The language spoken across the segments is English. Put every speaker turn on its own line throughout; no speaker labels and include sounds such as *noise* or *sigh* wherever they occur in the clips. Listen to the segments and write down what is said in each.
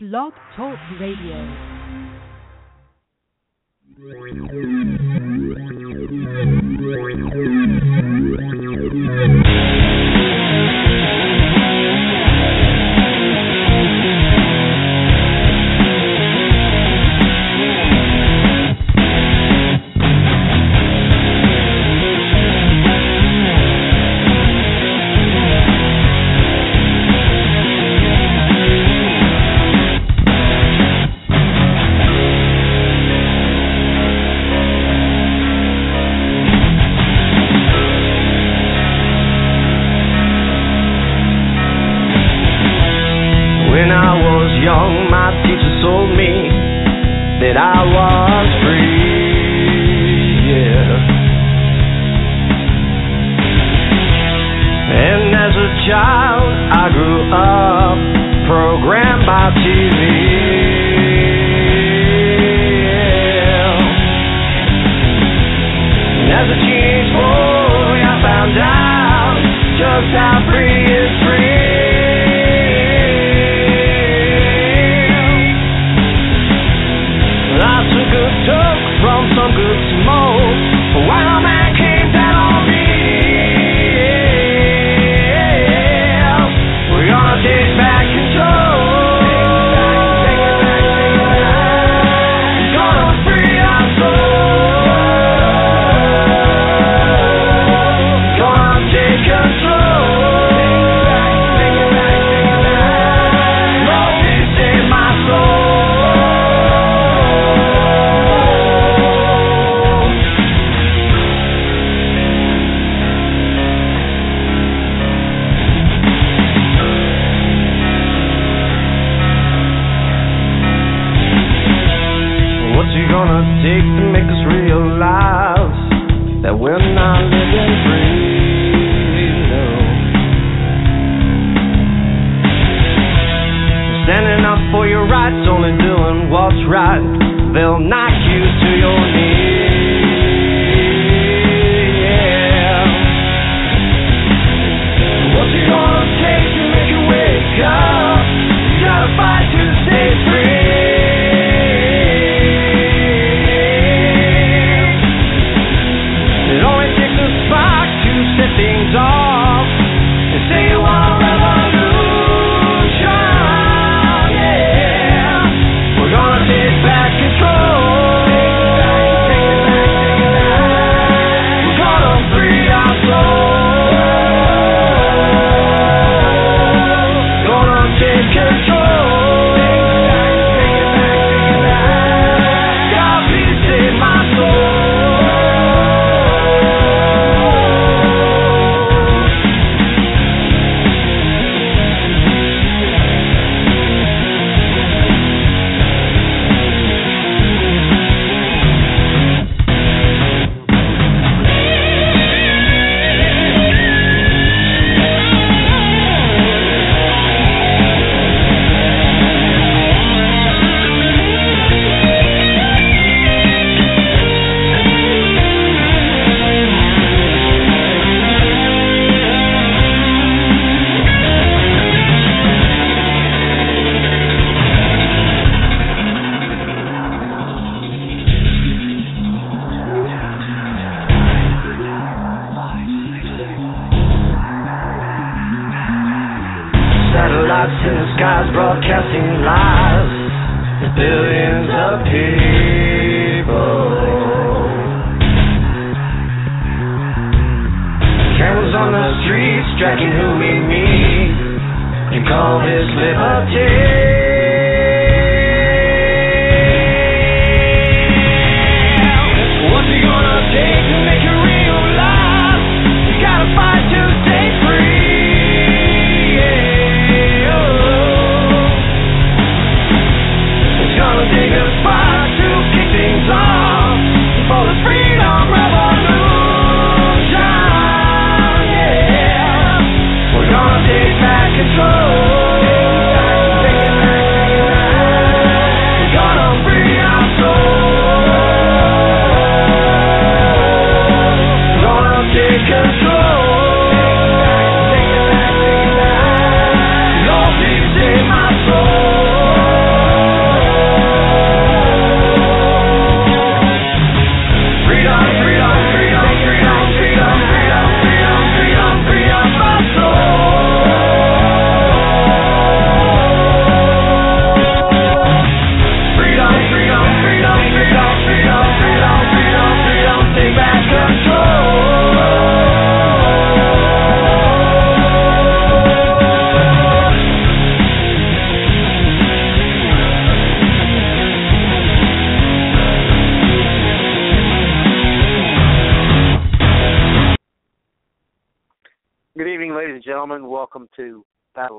Blog Talk Radio.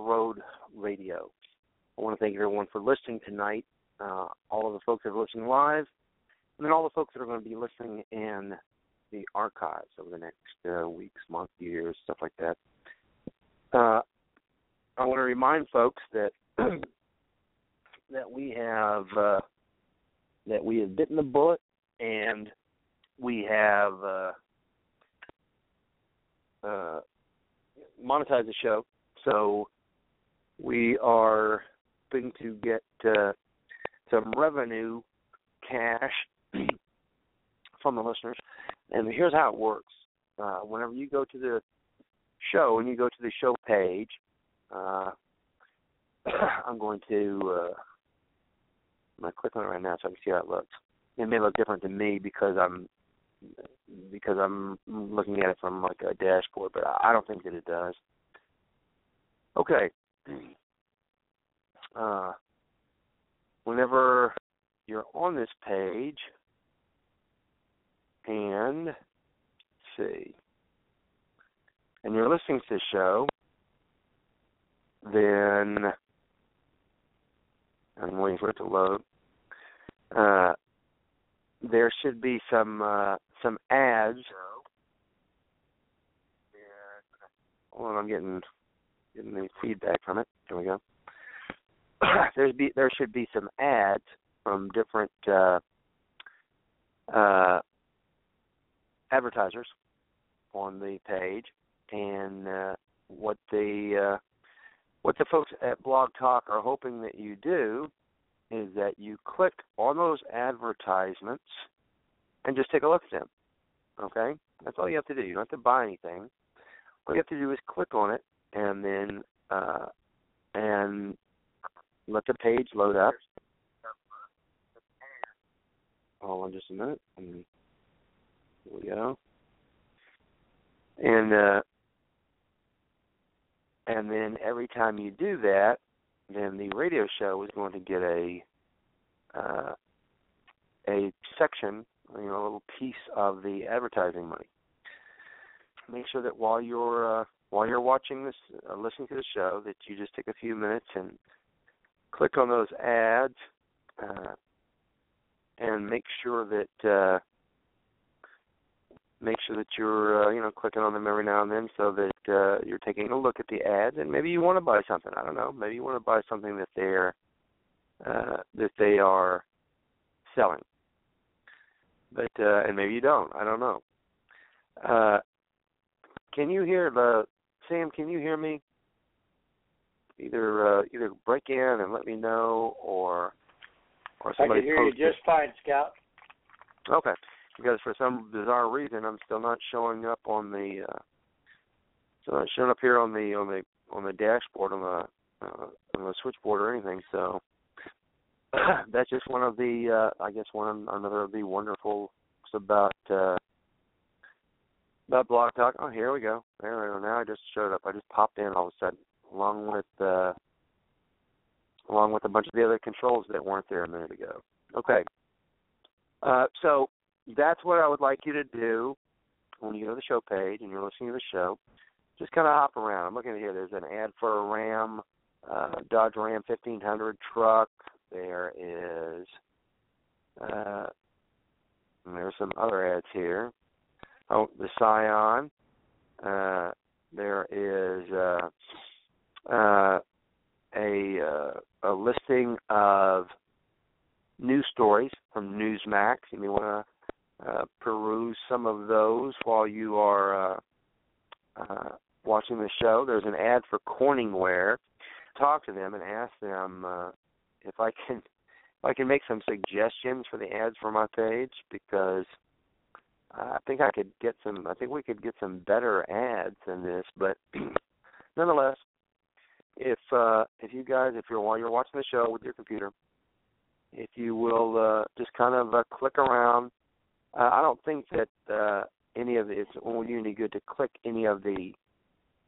Road Radio. I want to thank everyone for listening tonight. Uh, all of the folks that are listening live, and then all the folks that are going to be listening in the archives over the next uh, weeks, months, years, stuff like that. Uh, I want to remind folks that *clears throat* that we have uh, that we have bitten the bullet and we have uh, uh, monetized the show. So we are hoping to get uh, some revenue cash *clears throat* from the listeners. And here's how it works. Uh, whenever you go to the show and you go to the show page, uh, *clears throat* I'm going to uh, to click on it right now so I can see how it looks. It may look different to me because I'm because I'm looking at it from like a dashboard, but I don't think that it does. Okay. Uh, whenever you're on this page, and see, and you're listening to the show, then I'm waiting for it to load. Uh, there should be some uh, some ads. Hold on, I'm getting getting the feedback from it. There we go. *clears throat* There's be there should be some ads from different uh, uh, advertisers on the page, and uh, what the uh, what the folks at Blog Talk are hoping that you do is that you click on those advertisements and just take a look at them. Okay? That's all you have to do. You don't have to buy anything. All you have to do is click on it and then uh, and let the page load up. Hold on just a minute. Here we go. And uh, and then every time you do that, then the radio show is going to get a uh, a section, you know, a little piece of the advertising money. Make sure that while you're uh, while you're watching this, uh, listening to the show, that you just take a few minutes and click on those ads, uh, and make sure that uh, make sure that you're uh, you know clicking on them every now and then so that uh, you're taking a look at the ads and maybe you want to buy something. I don't know. Maybe you want to buy something that they're uh, that they are selling. But uh, and maybe you don't. I don't know. Uh, can you hear the Sam? Can you hear me? Either uh, either break in and let me know, or or somebody.
I can hear you just fine, Scout.
Okay, because for some bizarre reason I'm still not showing up on the uh, still not showing up here on the on the on the dashboard on the uh, on the switchboard or anything. So *clears throat* that's just one of the uh, I guess one another of the wonderful about uh, about Blog Talk. Oh, here we go. There we go. Now I just showed up. I just popped in all of a sudden, along with uh, along with a bunch of the other controls that weren't there a minute ago. Okay. Uh, so that's what I would like you to do when you go to the show page and you're listening to the show. Just kind of hop around. I'm looking here. There's an ad for a Ram, uh, Dodge Ram 1500 truck. There is, uh, there's some other ads here. Oh, the Scion. Uh, there is uh, uh, a uh, a listing of news stories from Newsmax. You may want to uh, peruse some of those while you are uh, uh, watching the show. There's an ad for Corningware. Talk to them and ask them uh, if I can if I can make some suggestions for the ads for my page because I think I could get some. I think we could get some better ads than this, but *clears throat* nonetheless, if uh, if you guys, if you're while you're watching the show with your computer, if you will uh, just kind of uh, click around. Uh, I don't think that uh, any of it's only any good to click any of the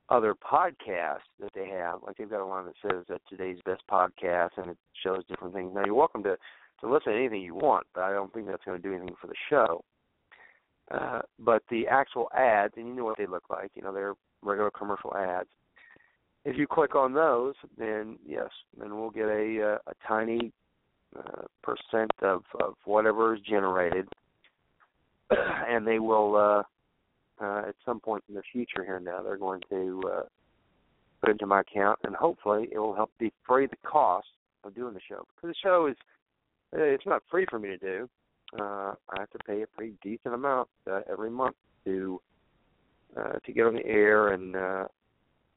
other podcasts that they have. Like they've got a line that says that today's best podcast, and it shows different things. Now you're welcome to to listen to anything you want, but I don't think that's going to do anything for the show. Uh, but the actual ads, and you know what they look like. You know, they're regular commercial ads. if you click on those, then yes, then we'll get a uh, a tiny uh, percent of of whatever is generated, *clears throat* and they will uh, uh, at some point in the future here now they're going to uh, put into my account, and hopefully it will help defray the cost of doing the show because the show is uh, it's not free for me to do. Uh, I have to pay a pretty decent amount uh, every month to uh, to get on the air and uh,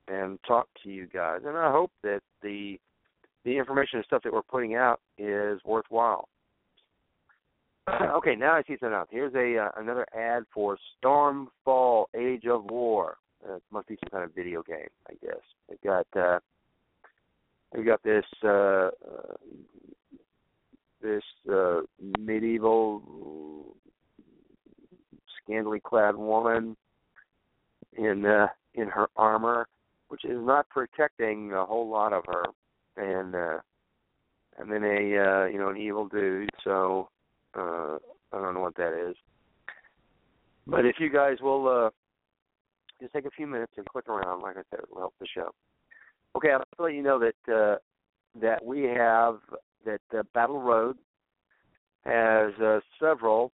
and talk to you guys. And I hope that the the information and stuff that we're putting out is worthwhile. *clears throat* okay, now I see something else. Here's a uh, another ad for Stormfall: Age of War. Uh, it must be some kind of video game, I guess. They've got uh, they've got this uh, uh, this uh, medieval scantily clad woman in uh, in her armor, which is not protecting a whole lot of her, and uh, and then a uh, you know an evil dude. So uh, I don't know what that is, but if you guys will uh, just take a few minutes and click around, like I said, it will help the show. Okay, I'll let you know that uh, that we have that uh, Battle Road has uh, several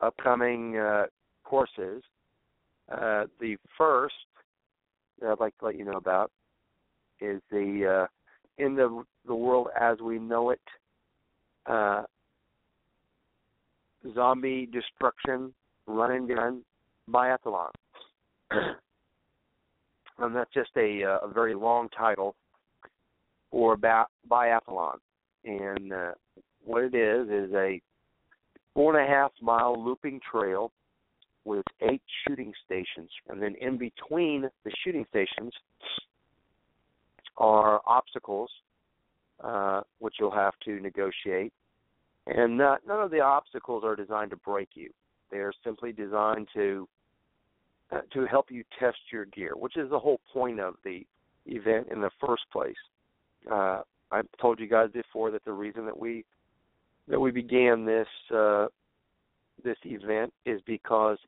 upcoming uh, courses. Uh, the first that I'd like to let you know about is the uh, in the the world as we know it uh, zombie destruction run and gun biathlon. and that's just a uh, a very long title for ba- biathlon. And uh, what it is is a four and a half mile looping trail with eight shooting stations, and then in between the shooting stations are obstacles, uh, which you'll have to negotiate. And not, none of the obstacles are designed to break you. They are simply designed to uh, to help you test your gear, which is the whole point of the event in the first place. Uh, I've told you guys before that the reason that we that we began this uh, this event is because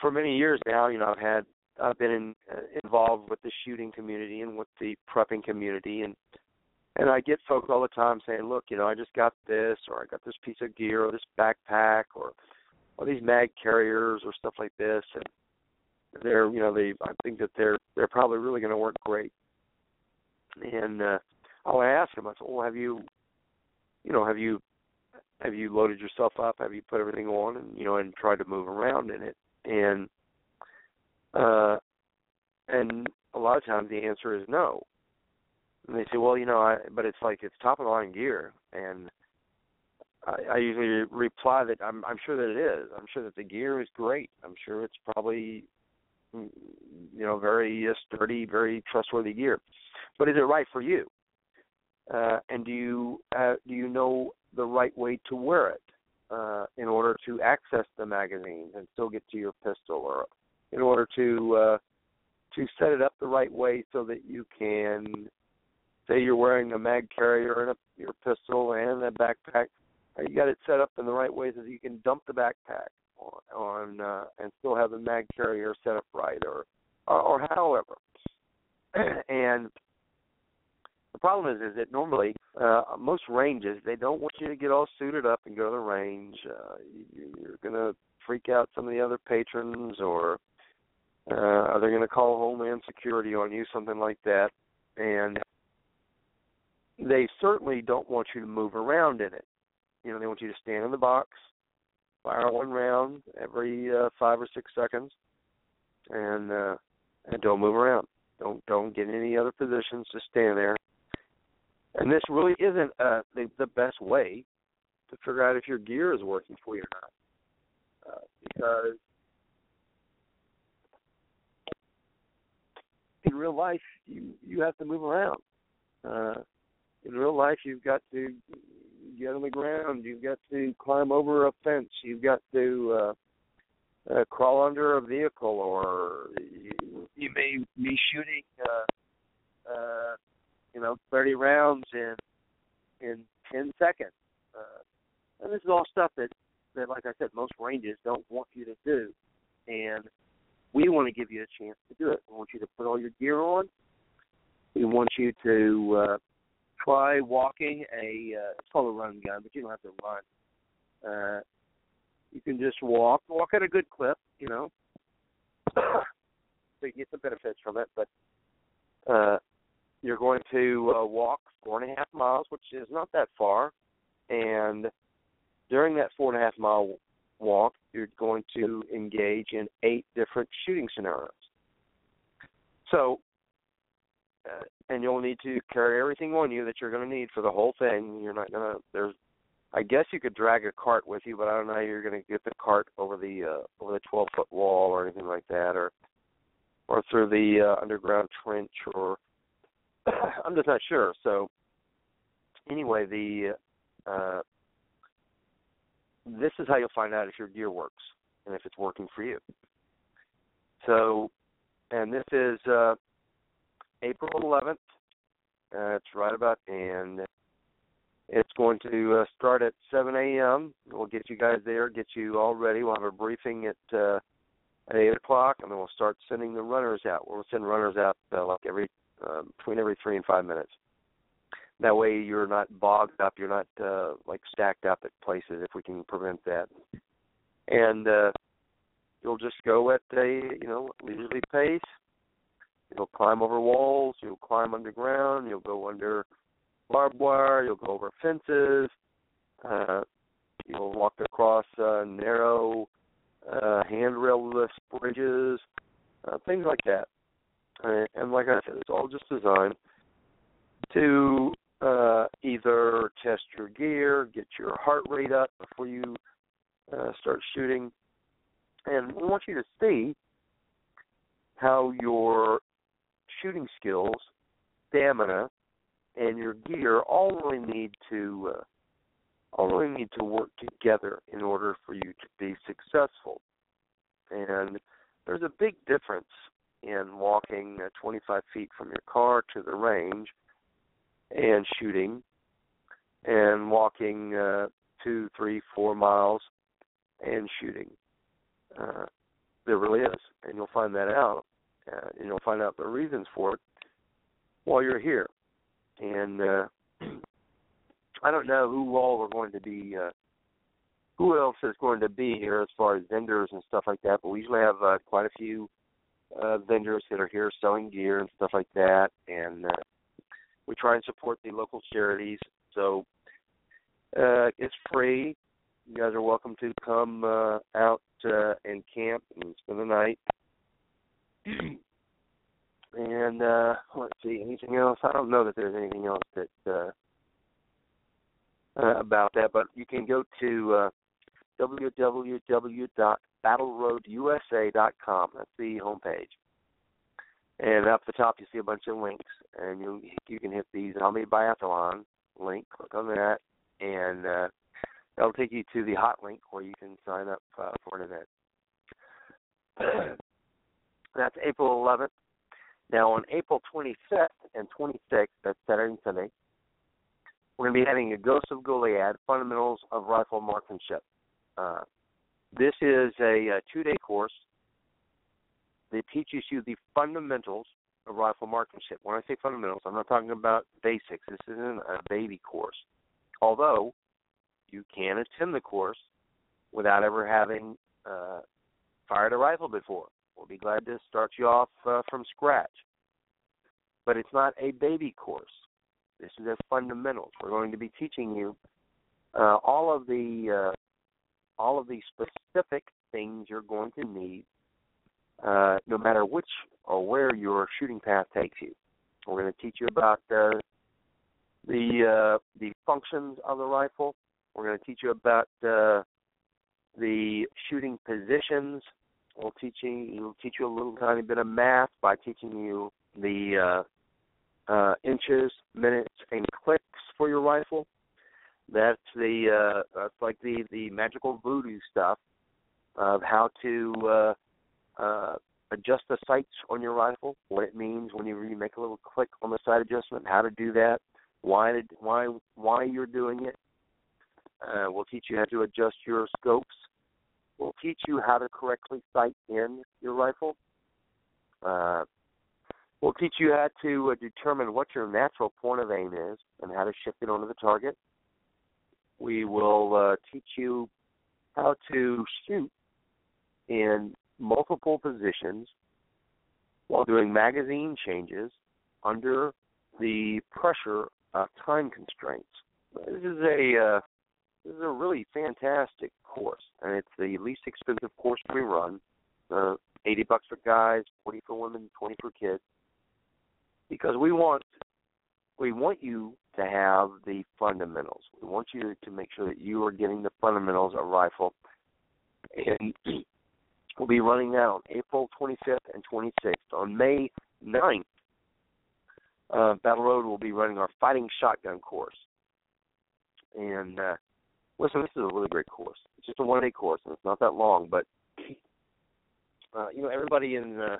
for many years now, you know, I've had I've been in, uh, involved with the shooting community and with the prepping community, and and I get folks all the time saying, look, you know, I just got this, or I got this piece of gear, or this backpack, or or these mag carriers, or stuff like this, and they're, you know, they I think that they're they're probably really going to work great. And uh, I'll ask them, I said, well, have you, you know, have you have you loaded yourself up? Have you put everything on and you know and tried to move around in it? And uh and a lot of times the answer is no. And they say, well, you know, I but it's like it's top of the line gear and I, I usually reply that I'm I'm sure that it is. I'm sure that the gear is great. I'm sure it's probably you know very uh, sturdy, very trustworthy gear. But is it right for you? Uh, and do you uh, do you know the right way to wear it uh, in order to access the magazines and still get to your pistol, or in order to uh, to set it up the right way so that you can say you're wearing a mag carrier and a, your pistol and a backpack. You got it set up in the right way so that you can dump the backpack on, on uh, and still have the mag carrier set up right, or or, or however. *clears throat* and the problem is, is that normally uh, most ranges they don't want you to get all suited up and go to the range. Uh, you, you're to freak out some of the other patrons, or uh, they're going to call Homeland Security on you, something like that. And they certainly don't want you to move around in it. You know, they want you to stand in the box, fire one round every uh, five or six seconds, and uh, and don't move around. Don't don't get in any other positions. Just stand there and this really isn't uh, the, the best way to figure out if your gear is working for you or not, uh, because in real life you you have to move around. Uh, in real life, you've got to get on the ground. You've got to climb over a fence. You've got to uh, uh, crawl under a vehicle, or you, you may be shooting uh, uh, you know, 30 rounds in in 10 seconds. Uh, and this is all stuff that that, like I said, most ranges don't want you to do. And we want to give you a chance to do it. We want you to put all your gear on. We want you to uh, try walking a uh, it's called a run gun, but you don't have to run. Uh, you can just walk, walk at a good clip, you know. *coughs* so you get some benefits from it, but uh, you're going to uh, walk four and a half miles, which is not that far, and during that four and a half mile walk, you're going to engage in eight different shooting scenarios. So, uh, and you'll need to carry everything on you that you're going to need for the whole thing. You're not going to. There's, I guess you could drag a cart with you, but I don't know how you're going to get the cart over the uh, over the 12 foot wall or anything like that, or or through the uh, underground trench, or *coughs* I'm just not sure. So, anyway, the uh, this is how you'll find out if your gear works and if it's working for you. So, and this is uh, April 11th. Uh, it's right about, and it's going to uh, start at 7 a.m. We'll get you guys there, get you all ready. We'll have a briefing at uh, at 8 o'clock, and then we'll start sending the runners out. We'll send runners out uh, like every uh, between every three and five minutes. That way, you're not bogged up. You're not uh, like stacked up at places. If we can prevent that, and uh, you'll just go at a you know leisurely pace. You'll climb over walls. You'll climb underground. You'll go under barbed wire. You'll go over fences. Uh, you'll walk across uh, narrow uh, handrailless bridges, uh, things like that. And like I said, it's all just designed to uh, either test your gear, get your heart rate up before you uh, start shooting, and we want you to see how your shooting skills, stamina, and your gear all really need to uh, all really need to work together in order for you to be successful. And there's a big difference in walking uh, 25 feet from your car to the range and shooting and walking uh, two, three, four miles and shooting. Uh, there really is, and you'll find that out, uh, and you'll find out the reasons for it while you're here. And uh, *clears throat* I don't know who all are going to be, uh, who else is going to be here as far as vendors and stuff like that. But we usually have uh, quite a few uh, vendors that are here selling gear and stuff like that, and uh, we try and support the local charities. So uh, it's free. You guys are welcome to come uh, out uh, and camp and spend the night. *clears throat* and uh, let's see, anything else? I don't know that there's anything else that uh, uh, about that, but you can go to uh, www.battleroadusa.com. That's the homepage. And up the top, you see a bunch of links, and you you can hit the Zombie Biathlon link. Click on that, and uh, that'll take you to the hot link where you can sign up uh, for an event. *clears throat* that's April 11th. Now, on April 25th and 26th, that's Saturday and Sunday, we're going to be having a Ghost of Goliad Fundamentals of Rifle Marksmanship. Uh, this is a, a two day course that teaches you the fundamentals of rifle marksmanship. When I say fundamentals, I'm not talking about basics. This isn't a baby course. Although you can attend the course without ever having uh, fired a rifle before. We'll be glad to start you off uh, from scratch. But it's not a baby course. This is a fundamentals. We're going to be teaching you uh, all of the uh, all of the specific things you're going to need uh, no matter which or where your shooting path takes you. We're going to teach you about uh, the uh, the functions of the rifle. We're going to teach you about uh, the shooting positions. We'll teach you we'll teach you a little tiny bit of math by teaching you the uh, uh, inches, minutes, and clicks for your rifle. That's the uh, that's like the the magical voodoo stuff of how to uh, uh, adjust the sights on your rifle, what it means when you, make a little click on the sight adjustment, how to do that, why did, why why you're doing it. Uh, we'll teach you how to adjust your scopes We'll teach you how to correctly sight in your rifle. Uh, we'll teach you how to uh, determine what your natural point of aim is and how to shift it onto the target. We will uh, teach you how to shoot in multiple positions while doing magazine changes under the pressure of time constraints. This is a uh, this is a really fantastic course, and it's the least expensive course we run. Uh, Eighty bucks for guys, forty for women, twenty for kids. Because we want we want you to have the fundamentals. We want you to make sure that you are getting the fundamentals of rifle. And *clears throat* we'll be running that on April 25th and 26th. On May 9th, uh, Battle Road will be running our fighting shotgun course. And uh, listen, this is a really great course. It's just a one-day course, and it's not that long. But uh, you know, everybody in uh,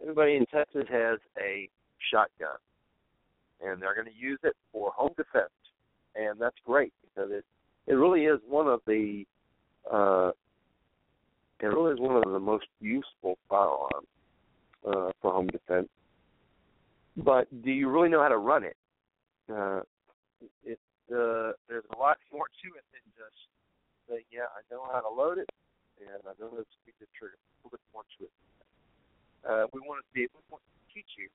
everybody in Texas has a shotgun, and they're going to use it for home defense, and that's great because it it really is one of the uh, it really is one of the most useful firearms uh, for home defense. But do you really know how to run it? Uh, it uh, there's a lot more to it than just say, yeah, I know how to load it and I know how to speed the trigger. A little bit more to it. Uh, we want to be want to teach you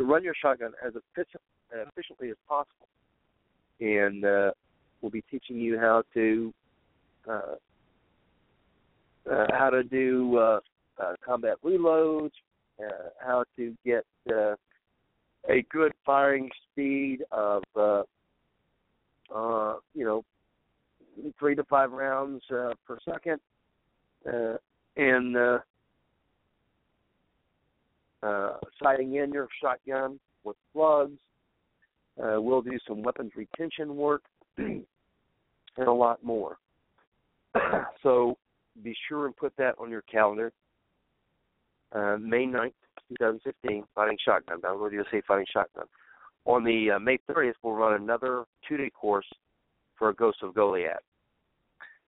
to run your shotgun as efficient, efficiently as possible, and uh, we'll be teaching you how to uh, uh, how to do uh, uh, combat reloads, uh, how to get uh, a good firing speed of uh, uh, you know three to five rounds uh, per second, uh, and uh, uh, sighting in your shotgun with plugs. Uh, we'll do some weapons retention work *clears throat* and a lot more. *clears throat* so be sure and put that on your calendar. Uh, May 9th, 2015, Fighting Shotgun, Battle Road USA Fighting Shotgun. On the uh, May 30th, we'll run another two-day course for a Ghost of Goliad.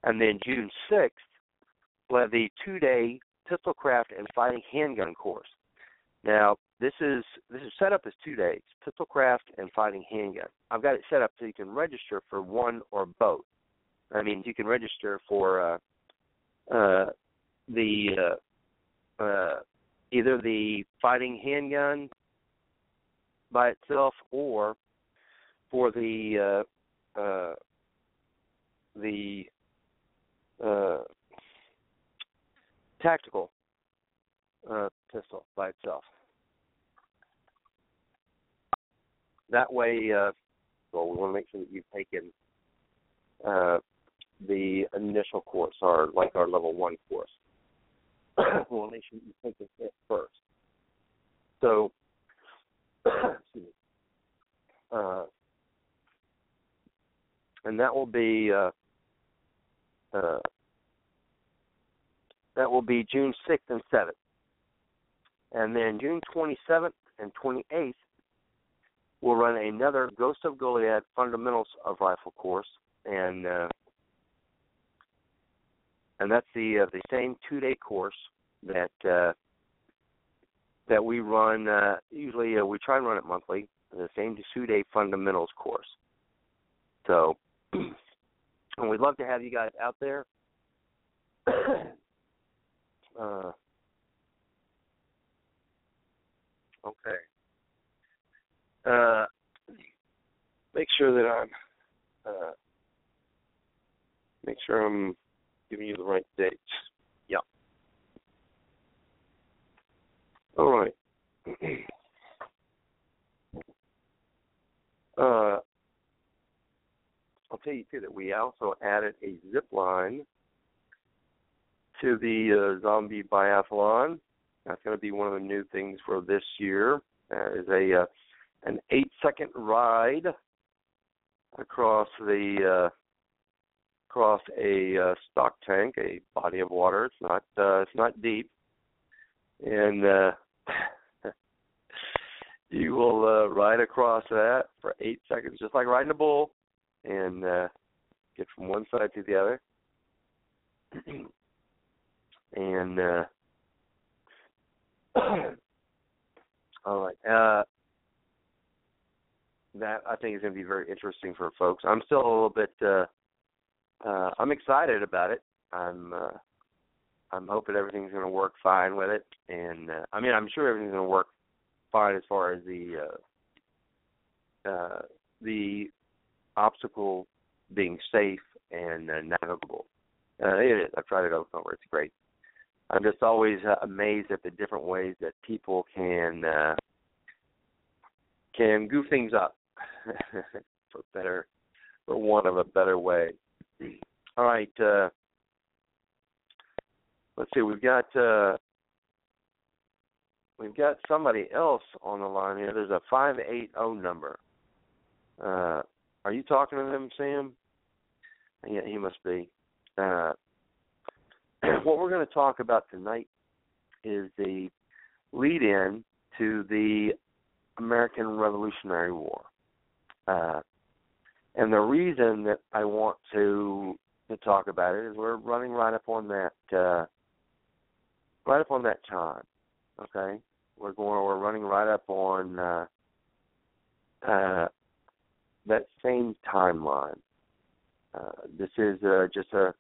And then June 6th, we'll have the two-day pistol craft and fighting handgun course. Now, this is this is set up as two days: pistolcraft and fighting handgun. I've got it set up so you can register for one or both. I mean, you can register for uh, uh, the uh, uh, either the fighting handgun by itself or for the uh, uh, the uh, tactical uh, pistol by itself. That way, uh, well, we want to make sure that you've taken uh, the initial course, or like our level one course. *clears throat* we want to make sure that you've taken it first. So, *clears throat* excuse me. Uh, and that will be uh, uh, that will be June 6th and 7th. And then June 27th and 28th, we'll run another Ghost of Goliad Fundamentals of Rifle course, and uh, and that's the uh, the same two day course that uh, that we run. Uh, usually, uh, we try and run it monthly. The same two day fundamentals course. So, *clears throat* and we'd love to have you guys out there. *clears throat* uh, okay. Uh, make sure that I'm uh, make sure I'm giving you the right dates. Yeah. All right. *clears throat* uh, I'll tell you too that we also added a zip line to the uh, zombie biathlon. That's going to be one of the new things for this year. There is a uh, an eight second ride across the uh, across a uh, stock tank, a body of water. It's not uh, it's not deep, and uh, *laughs* you will uh, ride across that for eight seconds, just like riding a bull, and uh, get from one side to the other. *clears throat* and uh, *clears throat* all right, uh, that I think is going to be very interesting for folks. I'm still a little bit. Uh, uh, I'm excited about it. I'm. Uh, I'm hoping everything's going to work fine with it, and uh, I mean, I'm sure everything's going to work fine as far as the uh, uh, the obstacle being safe and uh, navigable. Uh, it is. I've tried it over and over. It's great. I'm just always uh, amazed at the different ways that people can uh, can goof things up *laughs* for better, for want of a better way. All right. Uh, let's see. We've got uh, we've got somebody else on the line here. There's a five eight zero number. Uh, are you talking to them, Sam? Yeah, he must be. Uh, *clears throat* what we're going to talk about tonight is the lead in to the American Revolutionary War. Uh, and the reason that I want to to talk about it is we're running right up on that uh, right up on that time. Okay, we're going we're running right up on uh, uh, that same timeline. Uh, this is uh, just a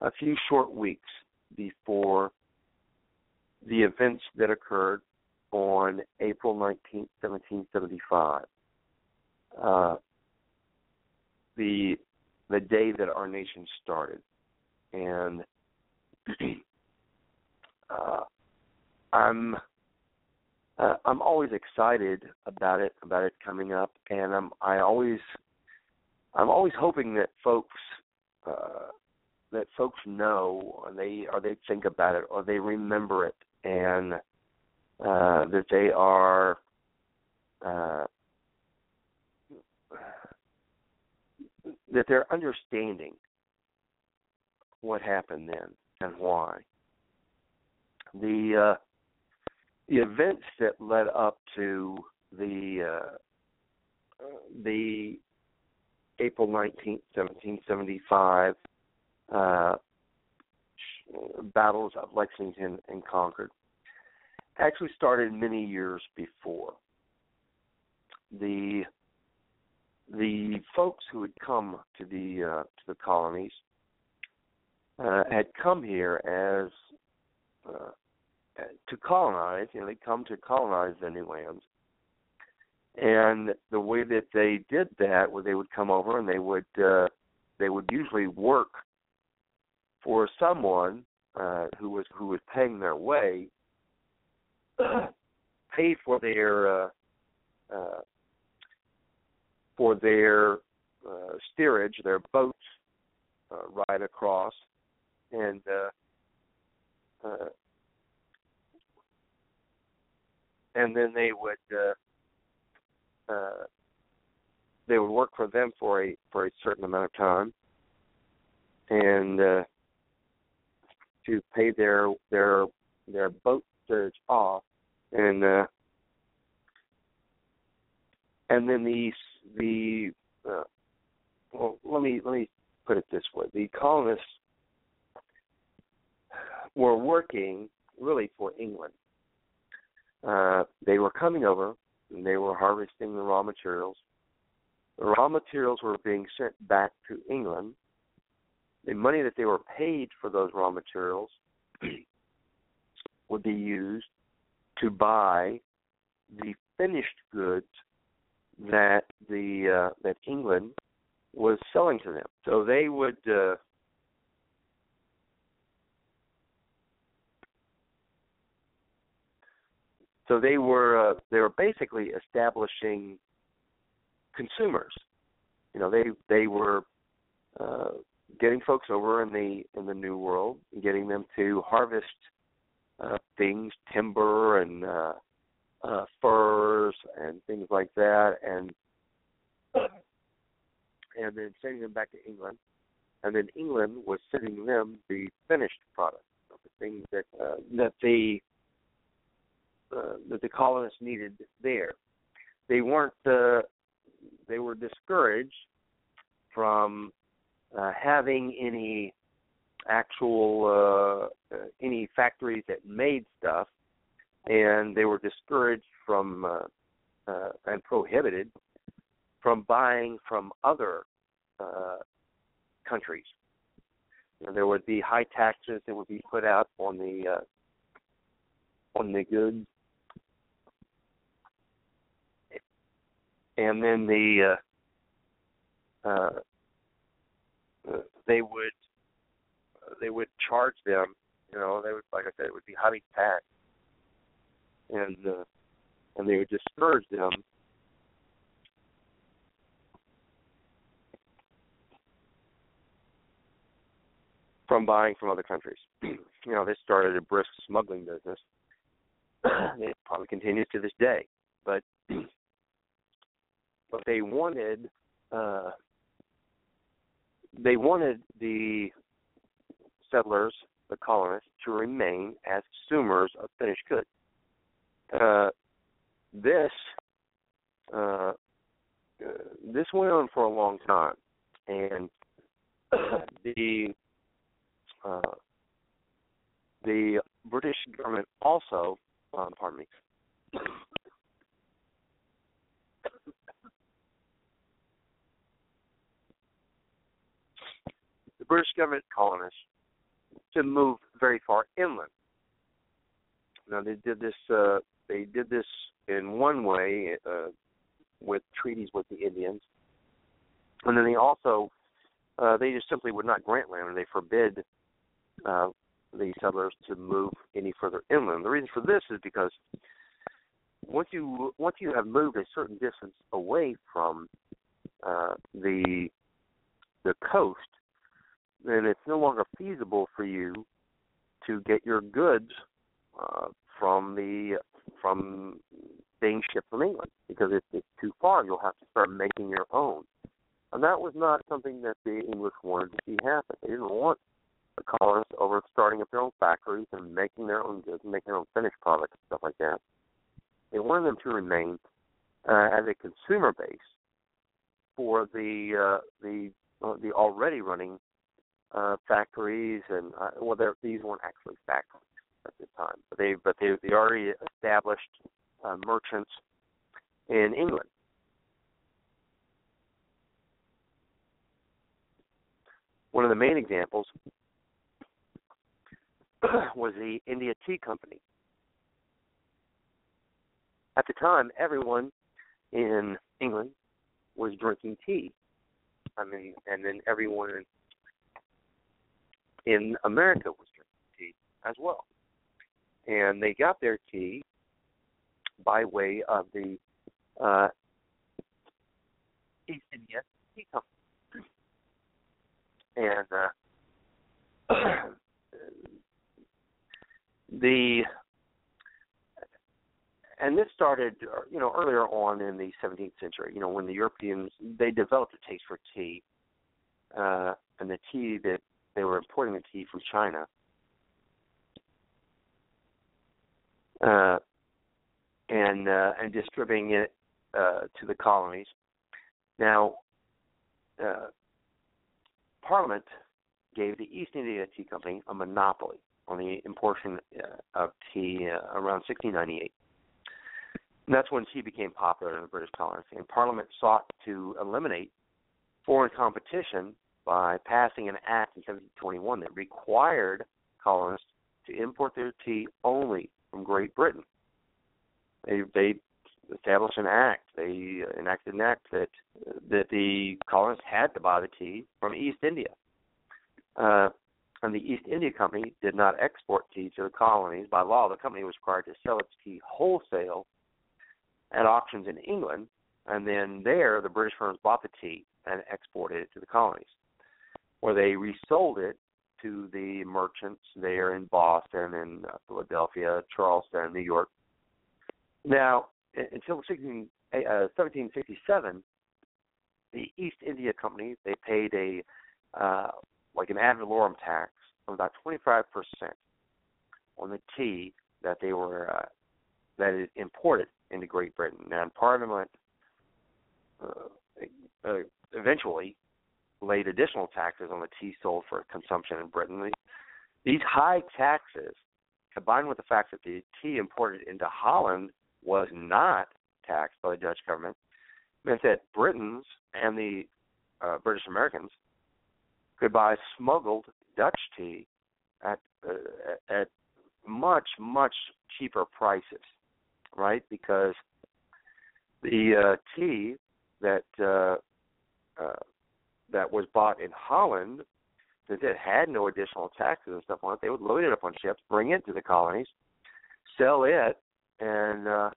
a few short weeks before the events that occurred on April 19, 1775. Uh, the the day that our nation started, and *clears throat* uh, I'm uh, I'm always excited about it about it coming up, and I'm I always I'm always hoping that folks uh, that folks know or they or they think about it or they remember it and uh, that they are uh, that they're understanding what happened then and why. The uh, the events that led up to the uh, the April nineteenth, seventeen seventy five uh, battles of Lexington and Concord actually started many years before. The the folks who had come to the uh, to the colonies uh, had come here as uh, to colonize. You know, they come to colonize the new lands, and the way that they did that was they would come over and they would uh, they would usually work for someone uh, who was who was paying their way, *clears throat* pay for their uh, uh, for their uh, steerage, their boats uh, ride across, and uh, uh, and then they would uh, uh, they would work for them for a for a certain amount of time, and uh, to pay their their their boat surge off, and uh, and then the the uh, well, let me let me put it this way: the colonists were working really for England. Uh, they were coming over and they were harvesting the raw materials. The raw materials were being sent back to England the money that they were paid for those raw materials *clears throat* would be used to buy the finished goods that the uh, that England was selling to them. So they would uh, so they were uh, they were basically establishing consumers. You know, they they were uh, getting folks over in the in the new world, getting them to harvest uh, things, timber and uh, uh, furs and things like that, and and then sending them back to England, and then England was sending them the finished product, the things that uh, that the uh, that the colonists needed there. They weren't. Uh, they were discouraged from uh, having any actual uh, uh, any factories that made stuff, and they were discouraged from uh, uh, and prohibited from buying from other uh, countries. Know, there would be high taxes that would be put out on the uh, on the goods, and then the uh, uh, they would they would charge them. You know, they would like I said, it would be highly taxed, and uh, and they would discourage them from buying from other countries. *clears throat* you know, this started a brisk smuggling business. *clears throat* it probably continues to this day, but *clears throat* but they wanted uh, they wanted the settlers, the colonists, to remain as consumers of finished goods. Uh, this uh, this went on for a long time, and *clears throat* the uh, the British government also, um, pardon me, the British government colonists to move very far inland. Now they did this. Uh, they did this in one way uh, with treaties with the Indians, and then they also uh, they just simply would not grant land, and they forbid uh, the settlers to move any further inland. The reason for this is because once you once you have moved a certain distance away from uh, the the coast, then it's no longer feasible for you to get your goods uh, from the from being shipped from England because it's, it's too far. You'll have to start making your own, and that was not something that the English wanted to see happen. They didn't want the colonists over starting up their own factories and making their own goods and making their own finished products and stuff like that. They wanted them to remain uh, as a consumer base for the uh, the uh, the already running uh, factories and uh, well, these weren't actually factories at the time, but they but they they already established uh, merchants in England. One of the main examples *clears throat* was the India Tea Company. At the time, everyone in England was drinking tea. I mean, and then everyone in, in America was drinking tea as well. And they got their tea by way of the uh, East India Tea Company. And uh, *clears throat* the and this started you know earlier on in the 17th century you know when the europeans they developed a taste for tea uh and the tea that they were importing the tea from china uh and uh and distributing it uh to the colonies now uh parliament gave the east india tea company a monopoly on the importation uh, of tea uh, around 1698. And that's when tea became popular in the British colonies. And Parliament sought to eliminate foreign competition by passing an act in 1721 that required colonists to import their tea only from Great Britain. They they established an act. They enacted an act that that the colonists had to buy the tea from East India. Uh, and the East India Company did not export tea to the colonies. By law, the company was required to sell its tea wholesale at auctions in England, and then there the British firms bought the tea and exported it to the colonies, where they resold it to the merchants there in Boston and uh, Philadelphia, Charleston, New York. Now, until 16, uh, 1767, the East India Company they paid a uh, like an ad valorem tax of about 25% on the tea that they were uh, that is imported into Great Britain. Now, Parliament uh, uh, eventually laid additional taxes on the tea sold for consumption in Britain. These high taxes, combined with the fact that the tea imported into Holland was not taxed by the Dutch government, meant that Britons and the uh, British Americans could buy smuggled Dutch tea at uh, at much much cheaper prices, right? Because the uh, tea that uh, uh, that was bought in Holland, since it had no additional taxes and stuff on it, they would load it up on ships, bring it to the colonies, sell it, and uh,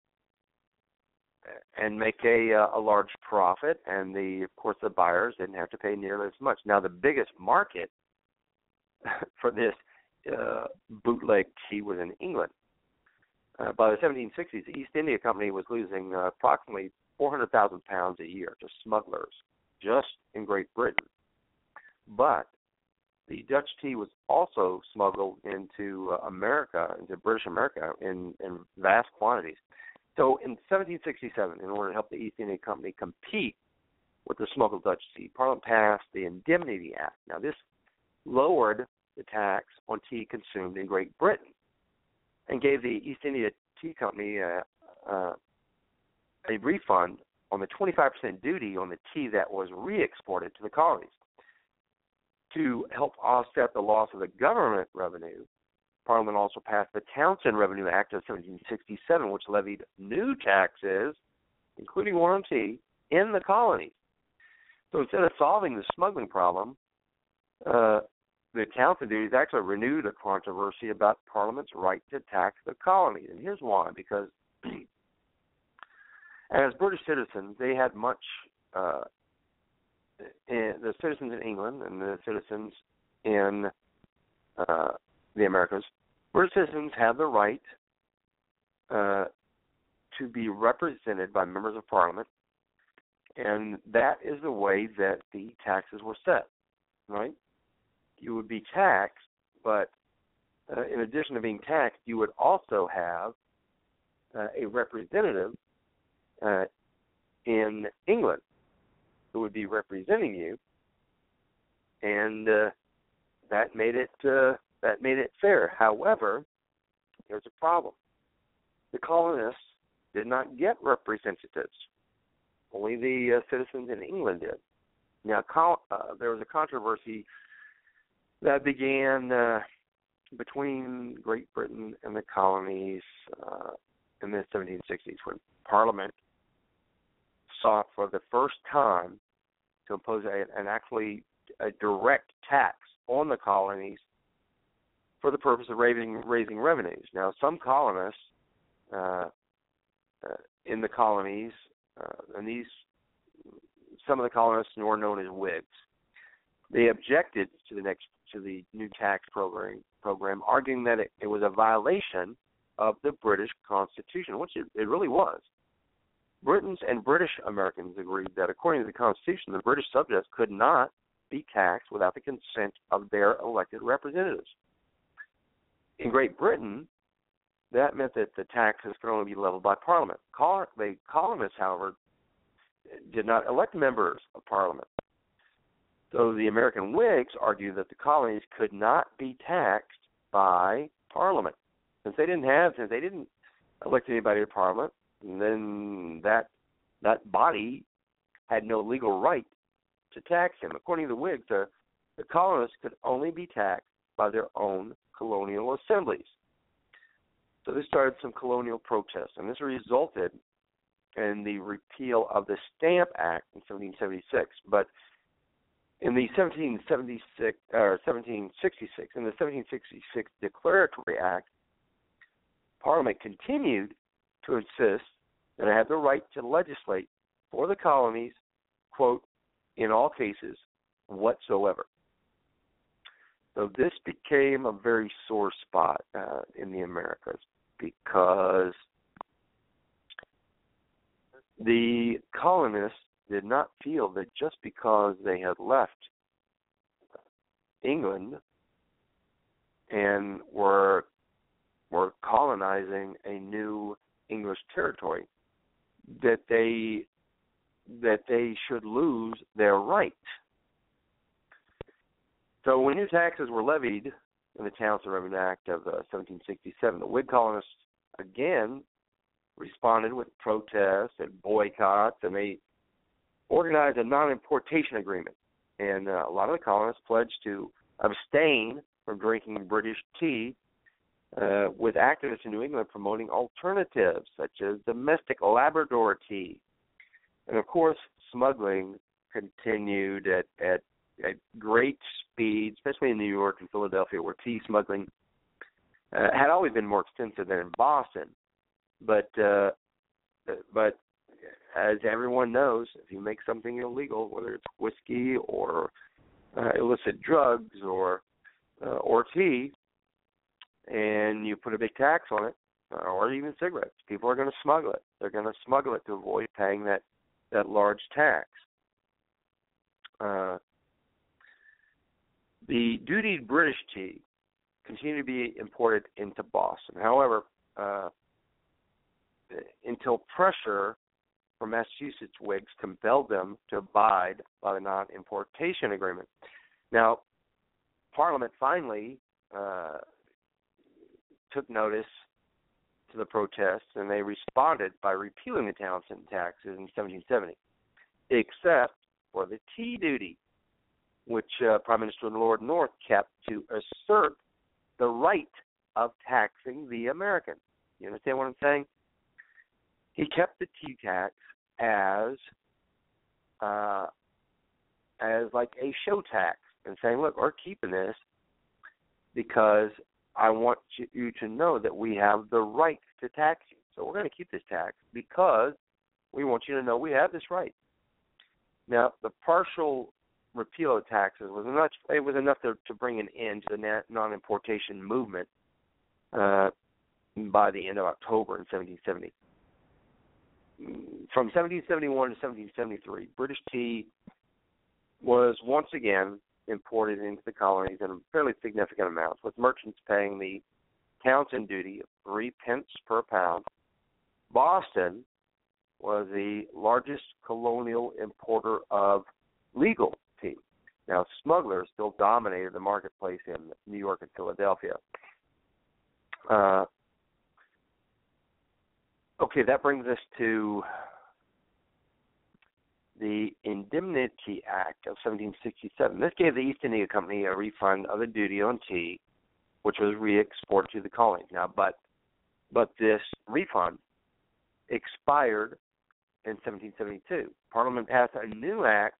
and make a uh, a large profit. And the of course the buyers didn't have to pay nearly as much. Now the biggest market *laughs* for this uh, bootleg tea was in England. Uh, by the 1760s, the East India Company was losing uh, approximately 400,000 pounds a year to smugglers just in Great Britain. But the Dutch tea was also smuggled into uh, America, into British America, in, in vast quantities. So in 1767, in order to help the East India Company compete with the smuggled Dutch tea, Parliament passed the Indemnity Act. Now, this lowered the tax on tea consumed in Great Britain and gave the East India Tea Company uh, uh, a refund on the 25% duty on the tea that was re-exported to the colonies. To help offset the loss of the government revenue, Parliament also passed the Townshend Revenue Act of 1767, which levied new taxes, including one on tea, in the colonies. So instead of solving the smuggling problem, uh, the Townshend duties actually renewed a controversy about Parliament's right to tax the colonies. And here's why because *clears throat* as British citizens, they had much. Uh, the citizens in England and the citizens in uh, the Americas, British citizens have the right uh, to be represented by members of Parliament, and that is the way that the taxes were set. Right? You would be taxed, but uh, in addition to being taxed, you would also have uh, a representative uh, in England who would be representing you, and uh, that made it uh, that made it fair. However, there's a problem. The colonists did not get representatives. Only the uh, citizens in England did. Now, uh, there was a controversy that began uh, between Great Britain and the colonies uh, in the 1760s when Parliament sought for the first time to impose a, an actually a direct tax on the colonies for the purpose of raising raising revenues. Now, some colonists uh, uh, in the colonies, uh, and these some of the colonists were known as Whigs, they objected to the next to the new tax program, program arguing that it, it was a violation of the British Constitution, which it, it really was. Britons and British Americans agreed that according to the Constitution, the British subjects could not be taxed without the consent of their elected representatives. In Great Britain, that meant that the taxes could only be leveled by Parliament. The colonists, however, did not elect members of Parliament. So the American Whigs argued that the colonies could not be taxed by Parliament. Since they didn't have, since they didn't elect anybody to Parliament, and then that that body had no legal right to tax him. According to the Whigs, the, the colonists could only be taxed by their own colonial assemblies. So this started some colonial protests, and this resulted in the repeal of the Stamp Act in 1776. But in the 1776 or 1766, in the 1766 Declaratory Act, Parliament continued to insist that I have the right to legislate for the colonies, quote, in all cases whatsoever. So this became a very sore spot uh, in the Americas because the colonists did not feel that just because they had left England and were were colonizing a new English territory that they that they should lose their right So when new taxes were levied in the Townshend Revenue Act of uh, 1767, the Whig colonists again responded with protests and boycotts, and they organized a non-importation agreement. And uh, a lot of the colonists pledged to abstain from drinking British tea, uh, with activists in New England promoting alternatives such as domestic Labrador tea. And of course, smuggling continued at, at at great speed, especially in New York and Philadelphia, where tea smuggling uh, had always been more extensive than in Boston. But uh, but as everyone knows, if you make something illegal, whether it's whiskey or uh, illicit drugs or uh, or tea, and you put a big tax on it, or even cigarettes, people are going to smuggle it. They're going to smuggle it to avoid paying that that large tax. Uh, the dutied British tea continued to be imported into Boston. However, uh, until pressure from Massachusetts Whigs compelled them to abide by the non-importation agreement. Now, Parliament finally uh, took notice to the protests, and they responded by repealing the Townshend taxes in 1770, except for the tea duty, which uh, Prime Minister Lord North kept to assert the right of taxing the American. You understand what I'm saying? He kept the tea tax as uh, as like a show tax and saying, look, we're keeping this because I want you to know that we have the right to tax you. So we're going to keep this tax because we want you to know we have this right. Now, the partial repeal of taxes was enough. It was enough to, to bring an end to the non-importation movement uh, by the end of October in 1770. From 1771 to 1773, British tea was once again imported into the colonies in fairly significant amounts, with merchants paying the Townshend duty of three pence per pound. Boston was the largest colonial importer of legal tea. Now, smugglers still dominated the marketplace in New York and Philadelphia. Uh, okay, that brings us to the Indemnity Act of 1767. This gave the East India Company a refund of the duty on tea, which was re-exported to the colonies. Now, but but this refund expired in 1772. Parliament passed a new act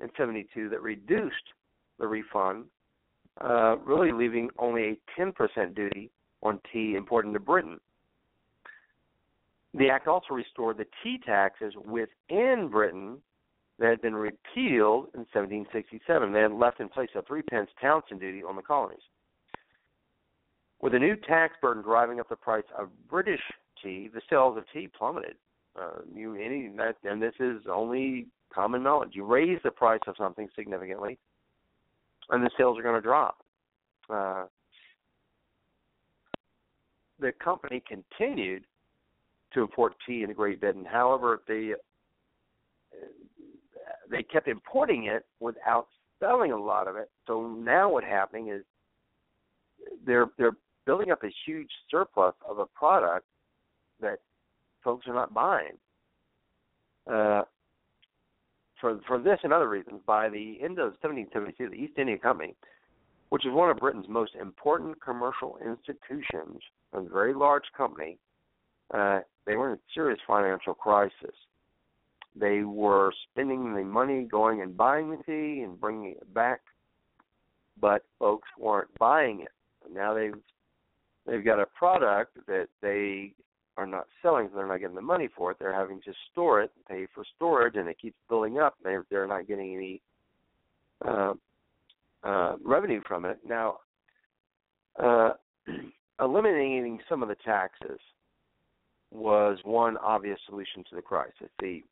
in 72 that reduced the refund, uh, really leaving only a 10% duty on tea imported into Britain. The act also restored the tea taxes within Britain that had been repealed in 1767. They had left in place a three pence Townshend duty on the colonies. With a new tax burden driving up the price of British tea, the sales of tea plummeted. Uh, you any that, and this is only common knowledge. You raise the price of something significantly, and the sales are going to drop. Uh, the company continued to import tea into Great Britain. However, they they kept importing it without selling a lot of it. So now what's happening is they're they're building up a huge surplus of a product that folks are not buying. Uh, for for this and other reasons, by the end of 1772, the East India Company, which is one of Britain's most important commercial institutions, a very large company, uh, they were in a serious financial crisis. They were spending the money going and buying the tea and bringing it back, but folks weren't buying it. Now they've they've got a product that they are not selling, they're not getting the money for it. They're having to store it, pay for storage, and it keeps building up. They're they're not getting any uh, uh, revenue from it. Now, uh, *clears throat* eliminating some of the taxes was one obvious solution to the crisis. The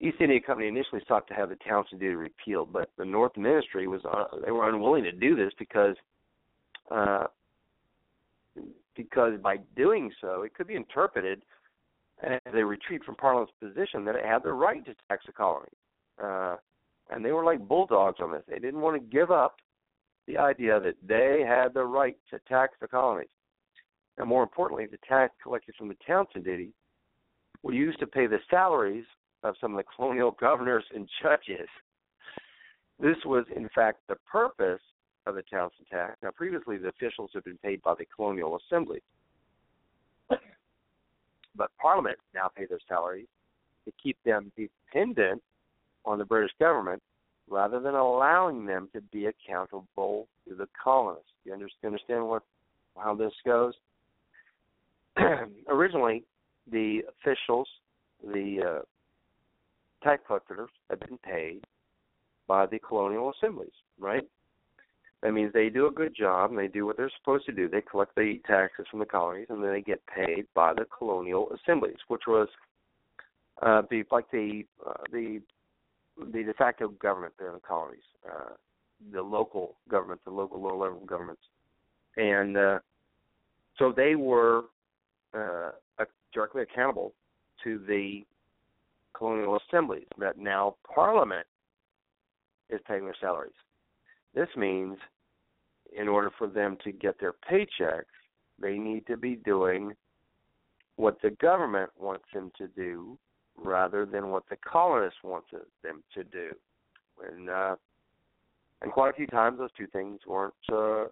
East India Company initially sought to have the Townshend duty repealed, but the North Ministry was uh, they were unwilling to do this because uh, because by doing so, it could be interpreted as a retreat from Parliament's position that it had the right to tax the colony. Uh, and they were like bulldogs on this. They didn't want to give up the idea that they had the right to tax the colonies. And more importantly, the tax collected from the Townshend duty were used to pay the salaries of some of the *laughs* colonial governors and judges. This was, in fact, the purpose of the Townshend tax. Now, previously, the officials had been paid by the colonial assembly, but Parliament now paid their salaries to keep them dependent on the British government rather than allowing them to be accountable to the colonists. You understand what how this goes? *clears throat* Originally, the officials, the uh, tax collectors, had been paid by the colonial assemblies, right? That means they do a good job and they do what they're supposed to do. They collect the taxes from the colonies and then they get paid by the colonial assemblies, which was uh, the like the uh, the the de facto government there in the colonies, uh, the local government, the local low level governments, and uh, so they were uh, directly accountable to the colonial assemblies. That now Parliament is paying their salaries. This means, in order for them to get their paychecks, they need to be doing what the government wants them to do rather than what the colonists wanted them to do. And uh, and quite a few times those two things weren't uh,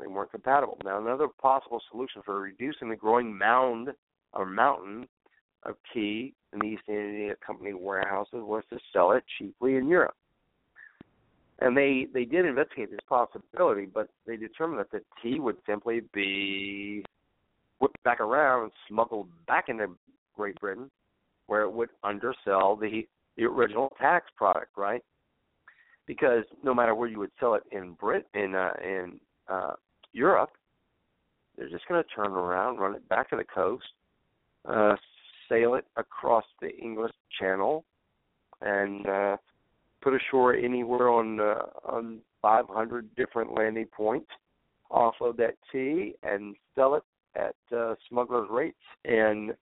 they weren't compatible. Now another possible solution for reducing the growing mound or mountain of tea in the East India Company warehouses was to sell it cheaply in Europe. And they they did investigate this possibility, but they determined that the tea would simply be whipped back around and smuggled back into Great Britain where it would undersell the the original tax product, right? Because no matter where you would sell it in Brit in uh, in uh, Europe, they're just going to turn around, run it back to the coast, uh, sail it across the English Channel, and uh, put ashore anywhere on uh, on 500 different landing points, offload that tea, and sell it at uh, smugglers' rates. And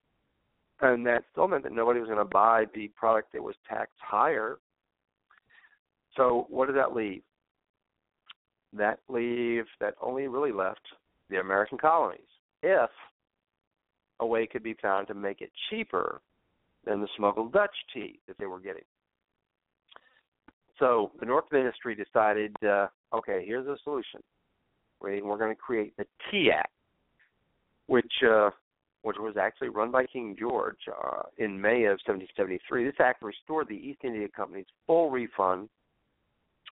and that still meant that nobody was going to buy the product that was taxed higher. So what did that leave? That leave that only really left the American colonies, if a way could be found to make it cheaper than the smuggled Dutch tea that they were getting. So the North Ministry decided, uh, okay, here's a solution. We're going to create the Tea Act, which uh, which was actually run by King George uh, in May of 1773. This act restored the East India Company's full refund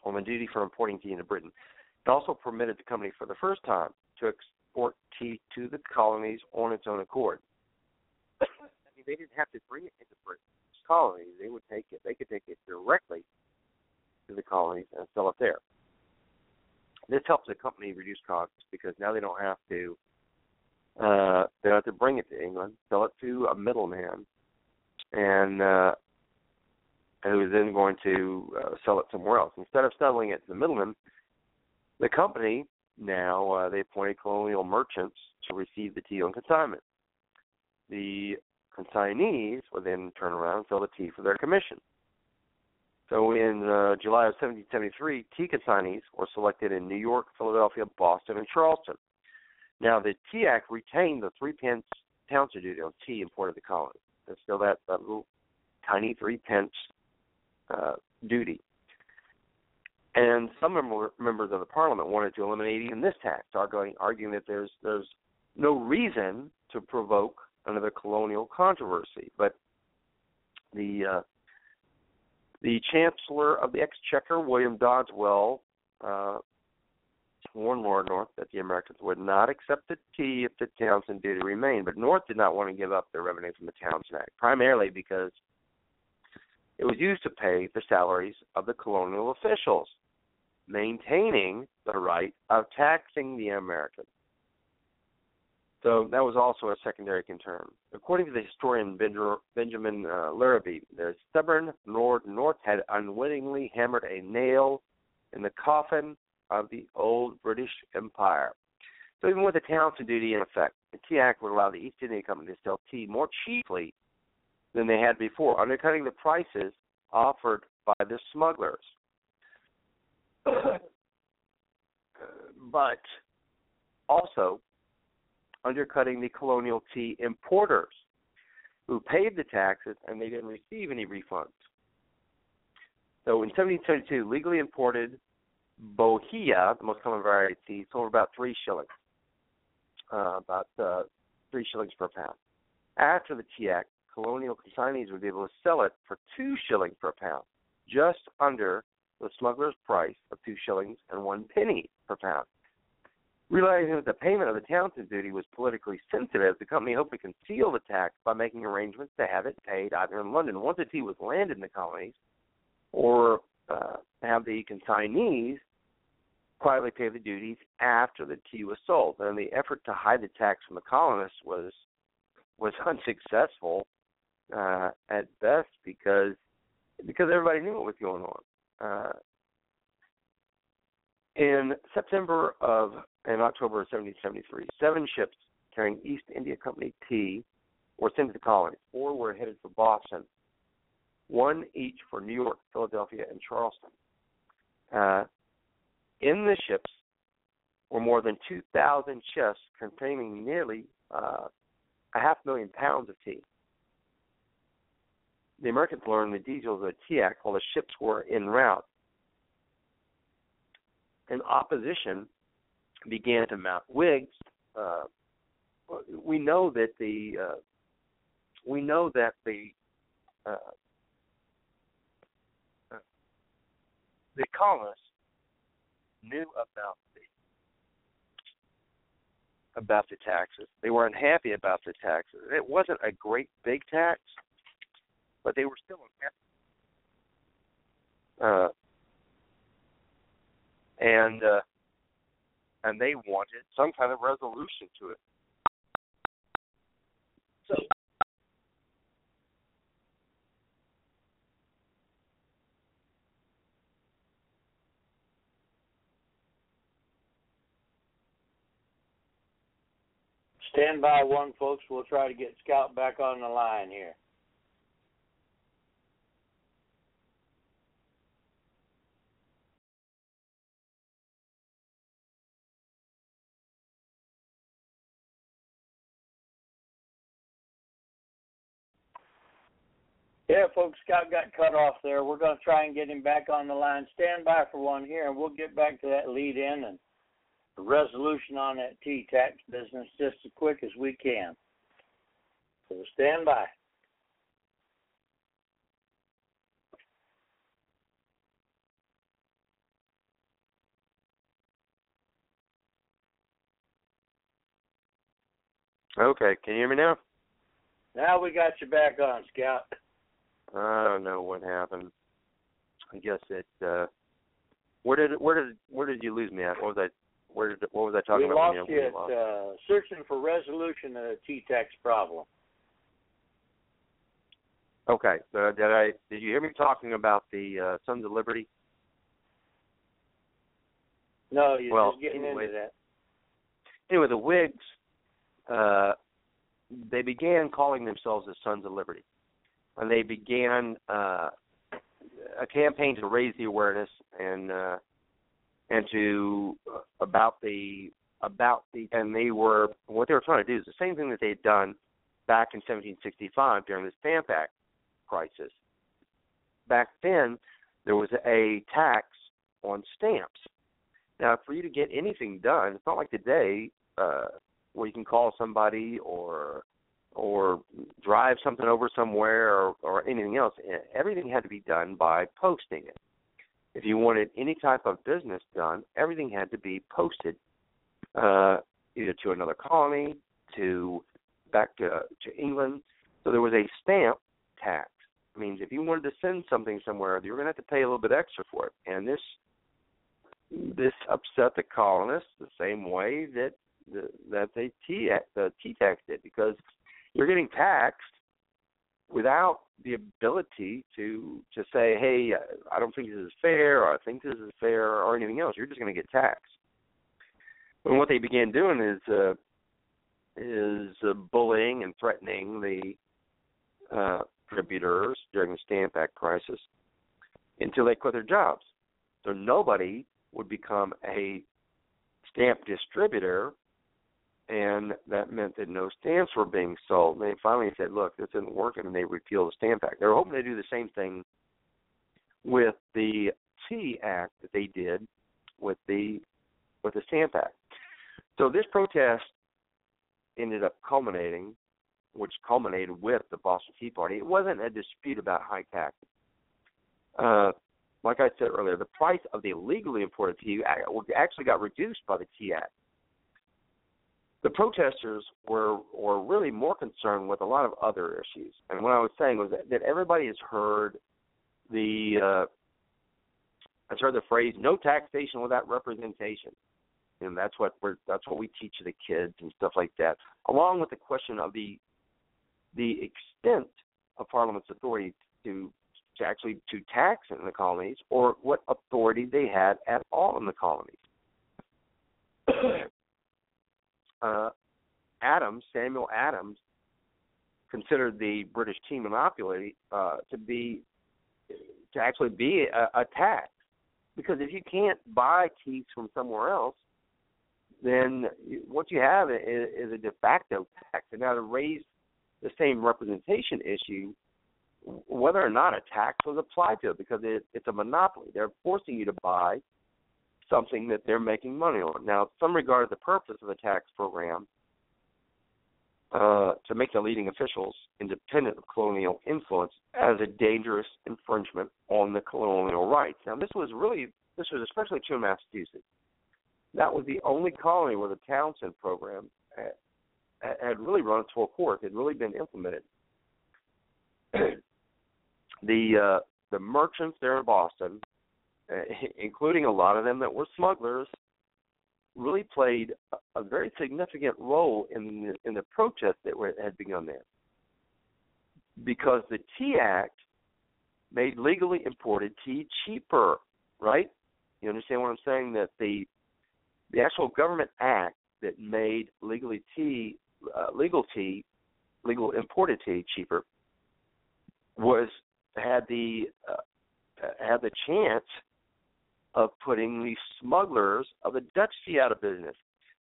on the duty for importing tea into Britain. It also permitted the company for the first time to export tea to the colonies on its own accord. *coughs* I mean, they didn't have to bring it into British colonies; they would take it. They could take it directly to the colonies and sell it there. This helps the company reduce costs because now they don't have to uh, they don't have to bring it to England, sell it to a middleman, and uh, who is then going to uh, sell it somewhere else. Instead of selling it to the middleman, the company now uh, they appointed colonial merchants to receive the tea on consignment. The consignees would then turn around and sell the tea for their commission. So in uh, July of 1773, tea consignees were selected in New York, Philadelphia, Boston, and Charleston. Now, the Tea Act retained the three pence Townshend duty on tea imported to the colony. There's still that, that little tiny three pence uh, duty. And some member, members of the parliament wanted to eliminate even this tax, arguing, arguing that there's there's no reason to provoke another colonial controversy. But the uh, the Chancellor of the Exchequer, William Dowdeswell, uh, warned Lord North that the Americans would not accept the tea if the Townshend duty remained. But North did not want to give up their revenue from the Townshend Act, primarily because it was used to pay the salaries of the colonial officials, maintaining the right of taxing the Americans. So that was also a secondary concern. According to the historian Benjamin uh, Labaree, the stubborn Lord North had unwittingly hammered a nail in the coffin of the old British Empire. So even with the Townshend duty in effect, the Tea Act would allow the East India Company to sell tea more cheaply than they had before, undercutting the prices offered by the smugglers. *coughs* but also undercutting the colonial tea importers who paid the taxes and they didn't receive any refunds. So in 1772, legally imported bohea, the most common variety of tea, sold for about three shillings, uh, about uh, three shillings per pound. After the Tea Act, colonial consignees would be able to sell it for two shillings per pound, just under the smuggler's price of two shillings and one penny per pound. Realizing that the payment of the Townshend duty was politically sensitive, the company hoped to conceal the tax by making arrangements to have it paid either in London once the tea was landed in the colonies, or uh, have the consignees quietly pay the duties after the tea was sold. And the effort to hide the tax from the colonists was was *laughs* unsuccessful uh, at best because because everybody knew what was going on. Uh, in September of and October of 1773, seven ships carrying East India Company tea were sent to the colonies. Four were headed for Boston, one each for New York, Philadelphia, and Charleston. Uh, in the ships were more than 2,000 chests containing nearly uh, a half million pounds of tea. The Americans learned the details of the Tea Act while the ships were en route. And opposition began to mount. Whigs, uh, we know that the uh, we know that the uh, the colonists knew about the about the taxes. They were unhappy about the taxes. It wasn't a great big tax, but they were still unhappy. Uh, and uh, and they wanted some kind of resolution to it. So
Stand by one, folks. We'll try to get Scout back on the line here. Yeah, folks, Scott got cut off there. We're going to try and get him back on the line. Stand by for one here, and we'll get back to that lead in and the resolution on that tea tax business just as quick as we can. So stand by.
okay, can you hear me now?
Now we got you back on, Scout.
I don't know what happened. I guess it. uh Where did where did where did you lose me at? What was I? Where did what was I talking
we
about?
lost you
we
at
lost?
uh, searching for resolution of the tea tax problem.
Okay. So did I? Did you hear me talking about the uh, Sons of Liberty?
No, you're
Well,
just getting
anyway.
into that.
Anyway, the Whigs, uh, they began calling themselves the Sons of Liberty, and they began uh, a campaign to raise the awareness and uh, and to uh, about the about the and they were what they were trying to do is the same thing that they had done back in 1765 during the Stamp Act crisis. Back then, there was a tax on stamps. Now, for you to get anything done, it's not like today uh, where you can call somebody or or drive something over somewhere or, or anything else. Everything had to be done by posting it. If you wanted any type of business done, everything had to be posted uh, either to another colony, to back to to England. So there was a stamp tax. It means if you wanted to send something somewhere, you were going to have to pay a little bit extra for it. And this this upset the colonists the same way that the, that they tea the tea tax did because you're getting taxed without the ability to to say, hey, I don't think this is fair, or I think this is fair, or anything else. You're just going to get taxed. And what they began doing is uh, is uh, bullying and threatening the uh, during the Stamp Act crisis until they quit their jobs. So nobody would become a stamp distributor, and that meant that no stamps were being sold. And they finally said, "Look, this isn't working," and they repealed the Stamp Act. They were hoping to do the same thing with the Tea Act that they did with the with the Stamp Act. So this protest ended up culminating, which culminated with the Boston Tea Party. It wasn't a dispute about high taxes. Uh, like I said earlier, the price of the illegally imported tea actually got reduced by the Tea Act. The protesters were were really more concerned with a lot of other issues, and what I was saying was that, that everybody has heard the uh, has heard the phrase "no taxation without representation," and that's what we're that's what we teach the kids and stuff like that. Along with the question of the the extent of Parliament's authority to to actually to tax in the colonies, or what authority they had at all in the colonies. Uh, Adams, Samuel Adams, considered the British tea monopoly uh, to be to actually be a, a tax, because if you can't buy teas from somewhere else, then what you have is, is a de facto tax. And now to raise the same representation issue, whether or not a tax was applied to it, because it, it's a monopoly. They're forcing you to buy something that they're making money on. Now, some regard the purpose of the tax program uh, to make the leading officials independent of colonial influence as a dangerous infringement on the colonial rights. Now, this was really this was especially true in Massachusetts. That was the only colony where the Townshend program had, had really run its full course. Had really been implemented. *clears throat* the uh, the merchants there in Boston, uh, *laughs* including a lot of them that were smugglers, really played a, very significant role in the, in the protests that were, had begun there. Because the Tea Act made legally imported tea cheaper, right? You understand what I'm saying? That the the actual government act that made legally tea, uh, legal tea, legal imported tea cheaper was had the uh, had the chance of putting the smugglers of the Dutch tea out of business.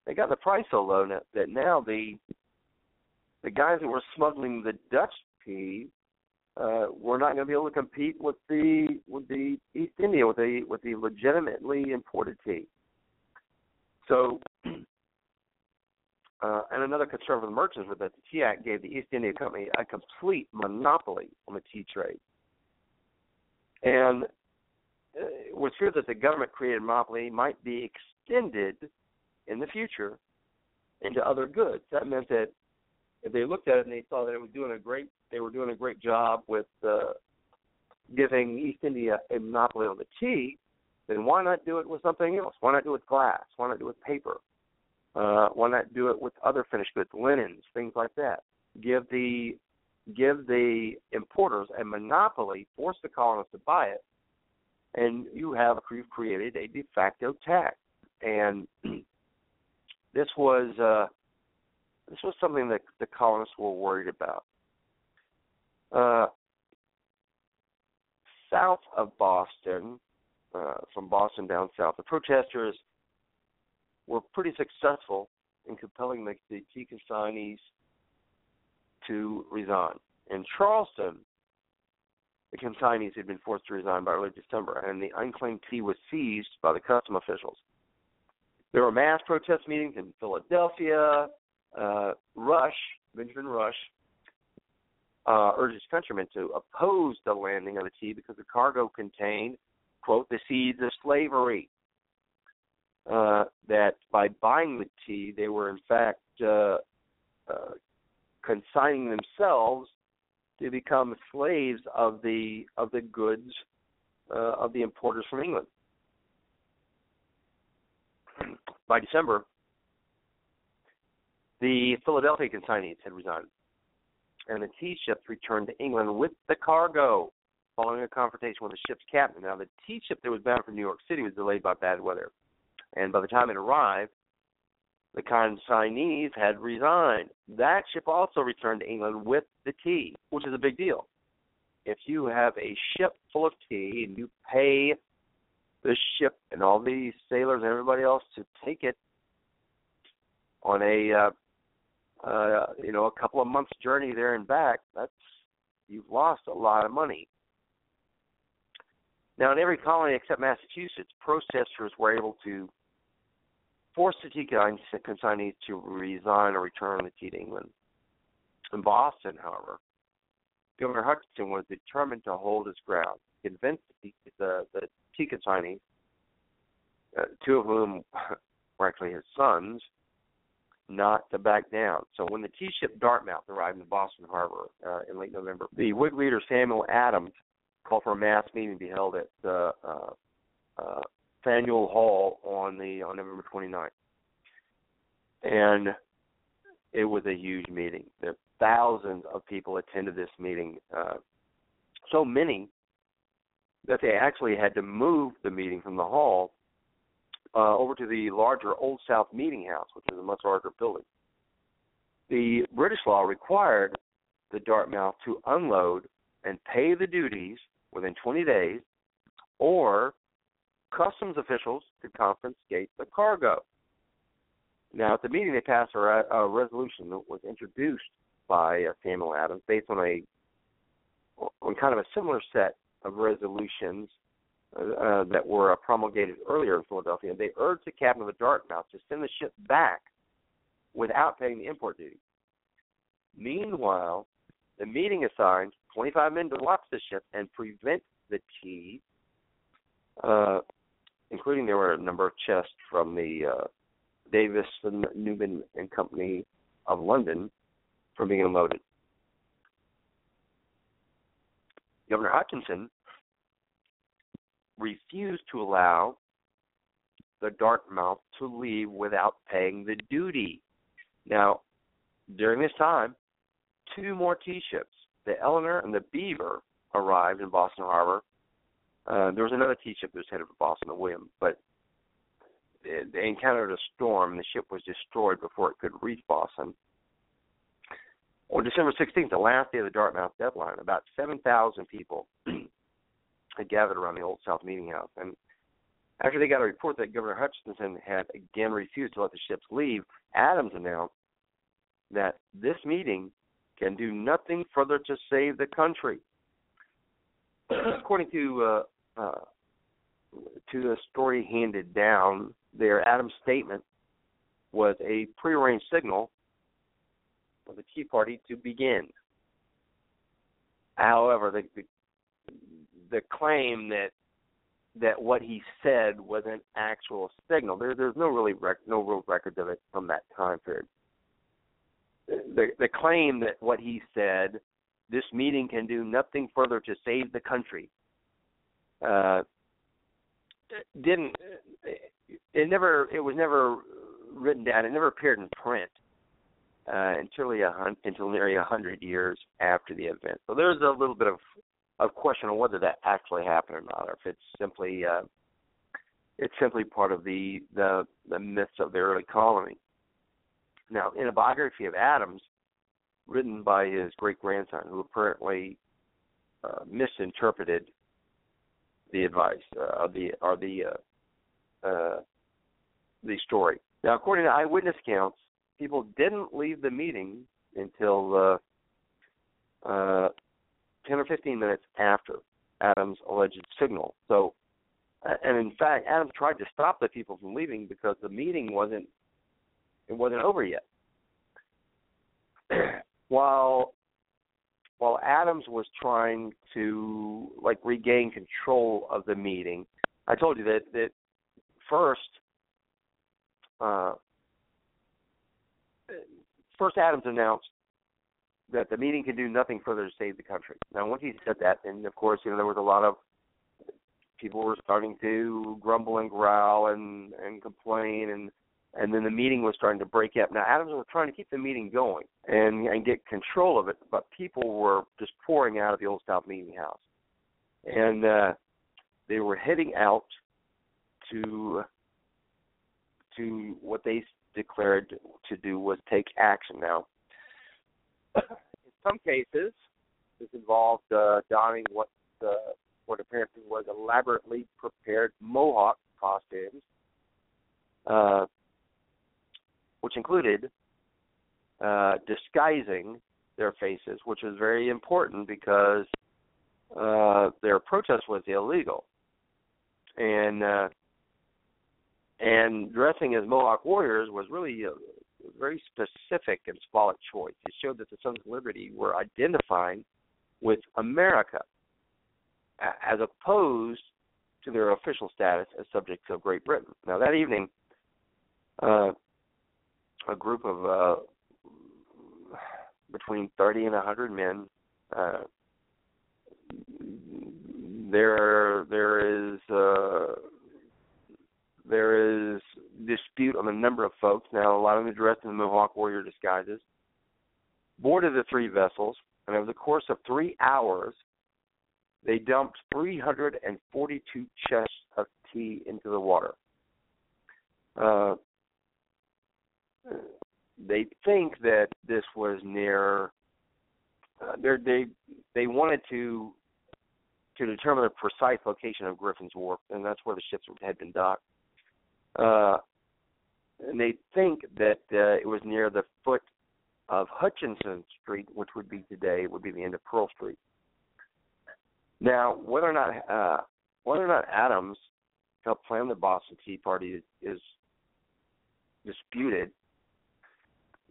They got the price so low that now the the guys that were smuggling the Dutch tea uh, were not going to be able to compete with the with the East India with the with the legitimately imported tea. So, *clears throat* uh, and another concern for the merchants was that the Tea Act gave the East India Company a complete monopoly on the tea trade. And it was feared that the government created monopoly might be extended in the future into other goods. That meant that if they looked at it and they saw that it was doing a great, they were doing a great job with uh, giving East India a monopoly on the tea, then why not do it with something else? Why not do it with glass? Why not do it with paper? Uh, why not do it with other finished goods, linens, things like that? Give the give the importers a monopoly, force the colonists to buy it, and you have you've created a de facto tax. And *clears throat* this was uh, this was something that the colonists were worried about. Uh, south of Boston, uh, from Boston down south, the protesters were pretty successful in compelling the, the consignees to resign. In Charleston, the consignees had been forced to resign by early December, and the unclaimed tea was seized by the custom officials. There were mass protest meetings in Philadelphia. Uh, Rush, Benjamin Rush, uh, urged his countrymen to oppose the landing of the tea because the cargo contained, quote, the seeds of slavery. Uh, that by buying the tea, they were in fact uh, uh, consigning themselves to become slaves of the of the goods uh, of the importers from England. *clears throat* By December, the Philadelphia consignees had resigned, and the tea ships returned to England with the cargo, following a confrontation with the ship's captain. Now, the tea ship that was bound for New York City was delayed by bad weather, and by the time it arrived, the consignees had resigned. That ship also returned to England with the tea, which is a big deal. If you have a ship full of tea and you pay the ship and all the sailors and everybody else to take it on a uh, uh, you know a couple of months journey there and back, that's you've lost a lot of money. Now, in every colony except Massachusetts, protesters were able to force the tea consignees to resign or return the tea to England. In Boston, however, Governor Hutchinson was determined to hold his ground, convinced the, the, the tea consignees, uh, two of whom *laughs* were actually his sons, not to back down. So when the tea ship Dartmouth arrived in Boston Harbor uh, in late November, the Whig leader Samuel Adams called for a mass meeting to be held at the uh, uh, Faneuil Hall on the on November 29th, and it was a huge meeting. Thousands of people attended this meeting, uh, so many that they actually had to move the meeting from the hall uh, over to the larger Old South Meeting House, which is a much larger building. The British law required the Dartmouth to unload and pay the duties within 20 days, or customs officials could confiscate the cargo. Now, at the meeting, they passed a, a resolution that was introduced by uh, Samuel Adams based on a on kind of a similar set of resolutions uh, that were uh, promulgated earlier in Philadelphia. They urged the captain of the Dartmouth to send the ship back without paying the import duty. Meanwhile, the meeting assigned 25 men to watch the ship and prevent the tea, uh, including there were a number of chests from the uh, Davis and Newman and Company of London from being unloaded. Governor Hutchinson refused to allow the Dartmouth to leave without paying the duty. Now, during this time, two more tea ships, the Eleanor and the Beaver, arrived in Boston Harbor. Uh, there was another tea ship that was headed for Boston, the William, but they encountered a storm and the ship was destroyed before it could reach Boston. On December 16th, the last day of the Dartmouth deadline, about 7,000 people *clears throat* had gathered around the Old South Meeting House. And after they got a report that Governor Hutchinson had again refused to let the ships leave, Adams announced that this meeting can do nothing further to save the country. *clears throat* According to uh, uh, to the story handed down there, Adams' statement was a prearranged signal for the Tea Party to begin. However, the, the the claim that that what he said was an actual signal. There, there's no really rec- no real records of it from that time period. The the claim that what he said, this meeting can do nothing further to save the country, uh, didn't. It never. It was never written down. It never appeared in print uh, until a until nearly a hundred years after the event. So there's a little bit of of question on whether that actually happened or not, or if it's simply uh, it's simply part of the, the the myths of the early colony. Now, in a biography of Adams, written by his great grandson, who apparently uh, misinterpreted the advice uh, of the or the uh, uh, the story. Now, according to eyewitness accounts, people didn't leave the meeting until uh, uh, 10 or 15 minutes after Adams' alleged signal. So, and in fact, Adams tried to stop the people from leaving because the meeting wasn't it wasn't over yet. *clears throat* while while Adams was trying to like regain control of the meeting, I told you that that first uh, first Adams announced that the meeting can do nothing further to save the country. Now, once he said that, and of course, you know, there was a lot of people were starting to grumble and growl and and complain, and and then the meeting was starting to break up. Now, Adams was trying to keep the meeting going and and get control of it, but people were just pouring out of the Old South Meeting House, and uh, they were heading out to to what they declared to do was take action. Now, *coughs* in some cases, this involved uh, donning what uh, what apparently was elaborately prepared mohawk costumes, uh, which included uh, disguising their faces, which was very important because uh, their protest was illegal, and uh, and dressing as Mohawk warriors was really a very specific and symbolic choice. It showed that the Sons of Liberty were identifying with America, as opposed to their official status as subjects of Great Britain. Now that evening, uh, a group of uh, between 30 and 100 men. Uh, there, there is uh, there is dispute on the number of folks. Now, a lot of them dressed in the Mohawk warrior disguises. Boarded the three vessels, and over the course of three hours, they dumped 342 chests of tea into the water. Uh, they think that this was near. Uh, they they wanted to to determine the precise location of Griffin's Wharf, and that's where the ships had been docked. Uh, and they think that uh, it was near the foot of Hutchinson Street, which would be today would be the end of Pearl Street. Now, whether or not uh, whether or not Adams helped plan the Boston Tea Party is, is disputed,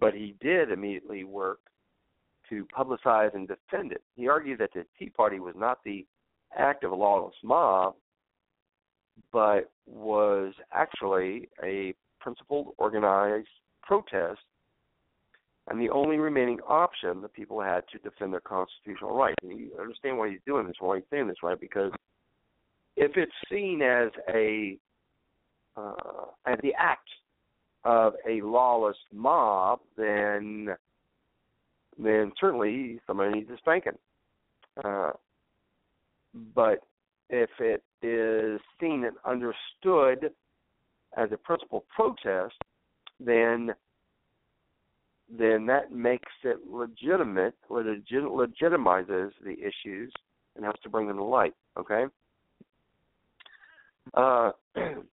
but he did immediately work to publicize and defend it. He argued that the Tea Party was not the act of a lawless mob, but was actually a principled, organized protest and the only remaining option the people had to defend their constitutional rights. And you understand why he's doing this, why he's saying this, right? Because if it's seen as a uh, as the act of a lawless mob, then then certainly somebody needs a spanking. Uh, but if it is seen and understood as a principal protest, then then that makes it legitimate, legit, legitimizes the issues and helps to bring them to light. Okay. Uh, *clears throat*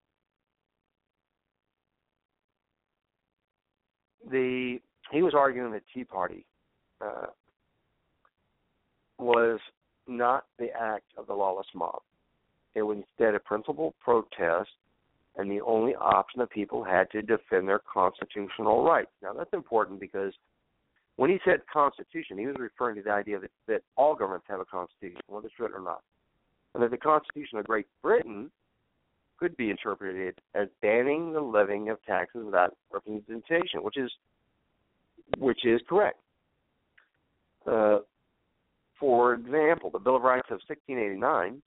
the he was arguing the Tea Party uh, was not the act of the lawless mob. It was instead a principled protest, and the only option the people had to defend their constitutional rights. Now, that's important because when he said constitution, he was referring to the idea that, that all governments have a constitution, whether it's written or not. And that the Constitution of Great Britain could be interpreted as banning the levying of taxes without representation, which is which is correct. Uh, for example, the Bill of Rights of 1689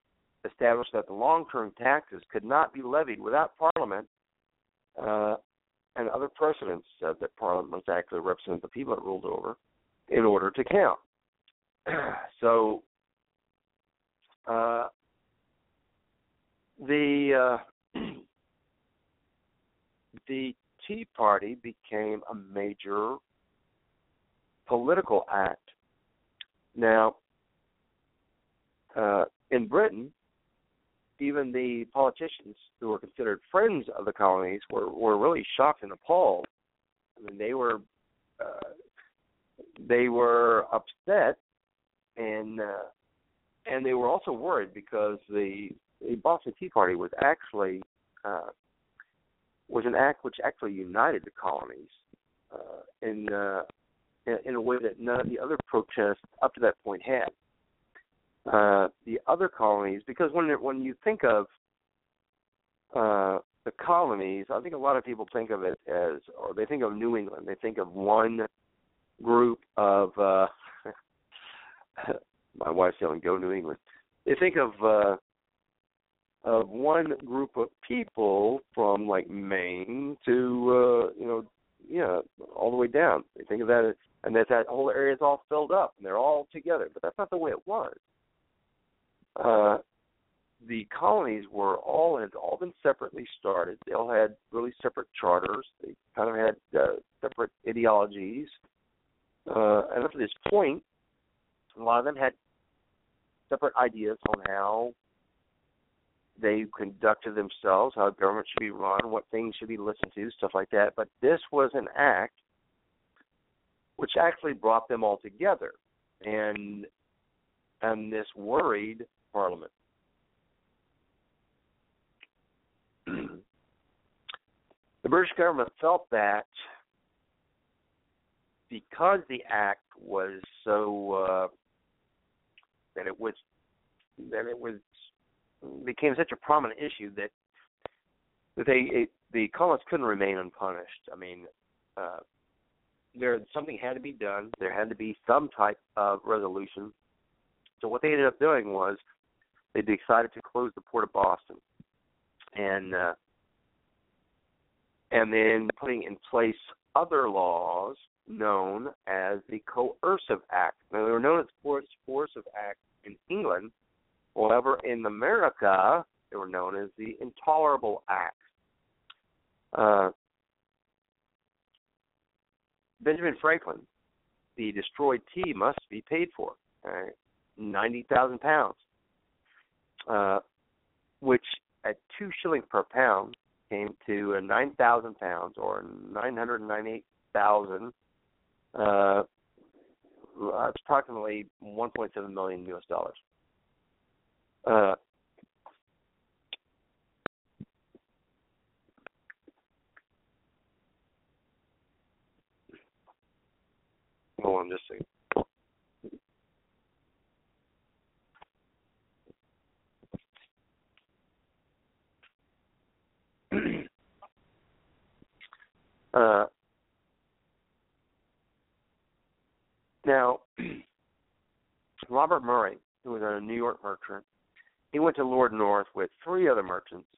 established that the long-term taxes could not be levied without Parliament, uh, and other precedents said that Parliament must actually represent the people it ruled over in order to count. *clears throat* so uh, the uh, *clears throat* the Tea Party became a major political act. Now, uh, in Britain, even the politicians who were considered friends of the colonies were were really shocked and appalled. I mean, they were uh, they were upset, and uh, and they were also worried because the the Boston Tea Party was actually uh, was an act which actually united the colonies uh, in, uh, in a way that none of the other protests up to that point had. Uh, the other colonies, because when when you think of uh, the colonies, I think a lot of people think of it as, or they think of New England. They think of one group of. Uh, *laughs* my wife's yelling, "Go New England!" They think of uh, of one group of people from like Maine to uh, you know, yeah, all the way down. They think of that, as, and that that whole area is all filled up, and they're all together. But that's not the way it was uh, the colonies were all had all been separately started. They all had really separate charters. They kind of had uh, separate ideologies, uh, and up to this point, a lot of them had separate ideas on how they conducted themselves, how government should be run, what things should be listened to, stuff like that. But this was an act which actually brought them all together, and and this worried Parliament. *clears throat* the British government felt that because the act was so uh, that it was that it was became such a prominent issue that that they it, the colonists couldn't remain unpunished. I mean, uh, there something had to be done. There had to be some type of resolution. So what they ended up doing was they decided to close the port of Boston, and uh, and then putting in place other laws known as the Coercive Act. Now they were known as Coercive Act in England, However, in America, they were known as the Intolerable Acts. Uh, Benjamin Franklin, the destroyed tea must be paid for, right? ninety thousand pounds, uh, which at two shillings per pound came to uh, nine thousand pounds or nine hundred ninety-eight thousand. Uh, approximately 1.7 million U.S. dollars. Uh, hold on just uh, now, *clears throat* Robert Murray, who was a New York merchant, he went to Lord North with three other merchants,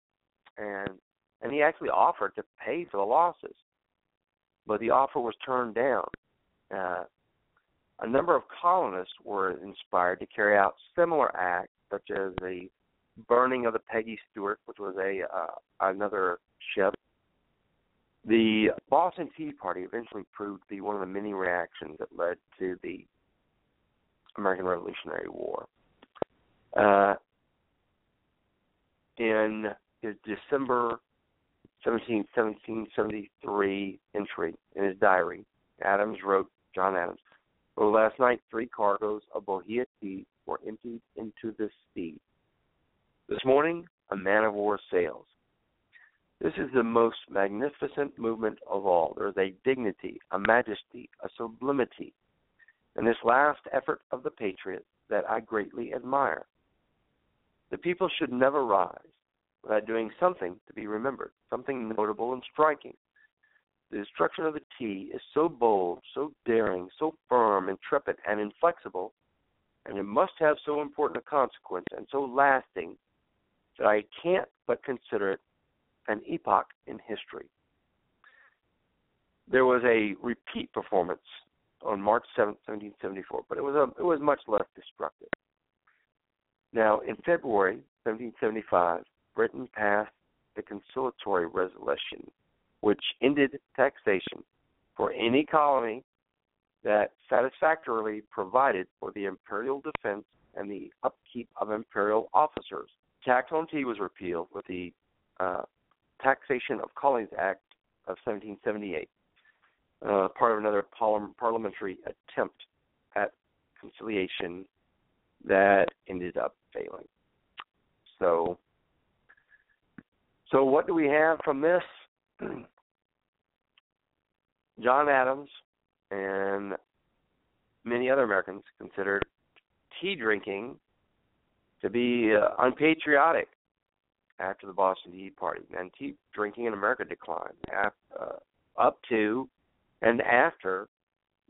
and and he actually offered to pay for the losses, but the offer was turned down. Uh, a number of colonists were inspired to carry out similar acts, such as the burning of the Peggy Stewart, which was a uh, another ship. The Boston Tea Party eventually proved to be one of the many reactions that led to the American Revolutionary War. Uh, in his December 17, 1773 entry in his diary, Adams wrote, John Adams, well, last night three cargoes of Bohea tea were emptied into the sea. This morning, a man of war sails. This is the most magnificent movement of all. There is a dignity, a majesty, a sublimity in this last effort of the patriot that I greatly admire. The people should never rise without doing something to be remembered, something notable and striking. The destruction of the tea is so bold, so daring, so firm, intrepid, and inflexible, and it must have so important a consequence and so lasting that I can't but consider it an epoch in history. There was a repeat performance on March 7, 1774, but it was a, it was much less destructive. Now, in February 1775, Britain passed the conciliatory resolution, which ended taxation for any colony that satisfactorily provided for the imperial defense and the upkeep of imperial officers. Tax on tea was repealed with the uh, Taxation of Colonies Act of 1778, uh, part of another parliamentary attempt at conciliation that ended up failing. So, so what do we have from this? *clears throat* John Adams and many other Americans considered tea drinking to be uh, unpatriotic after the Boston Tea Party, and tea drinking in America declined after, uh, up to and after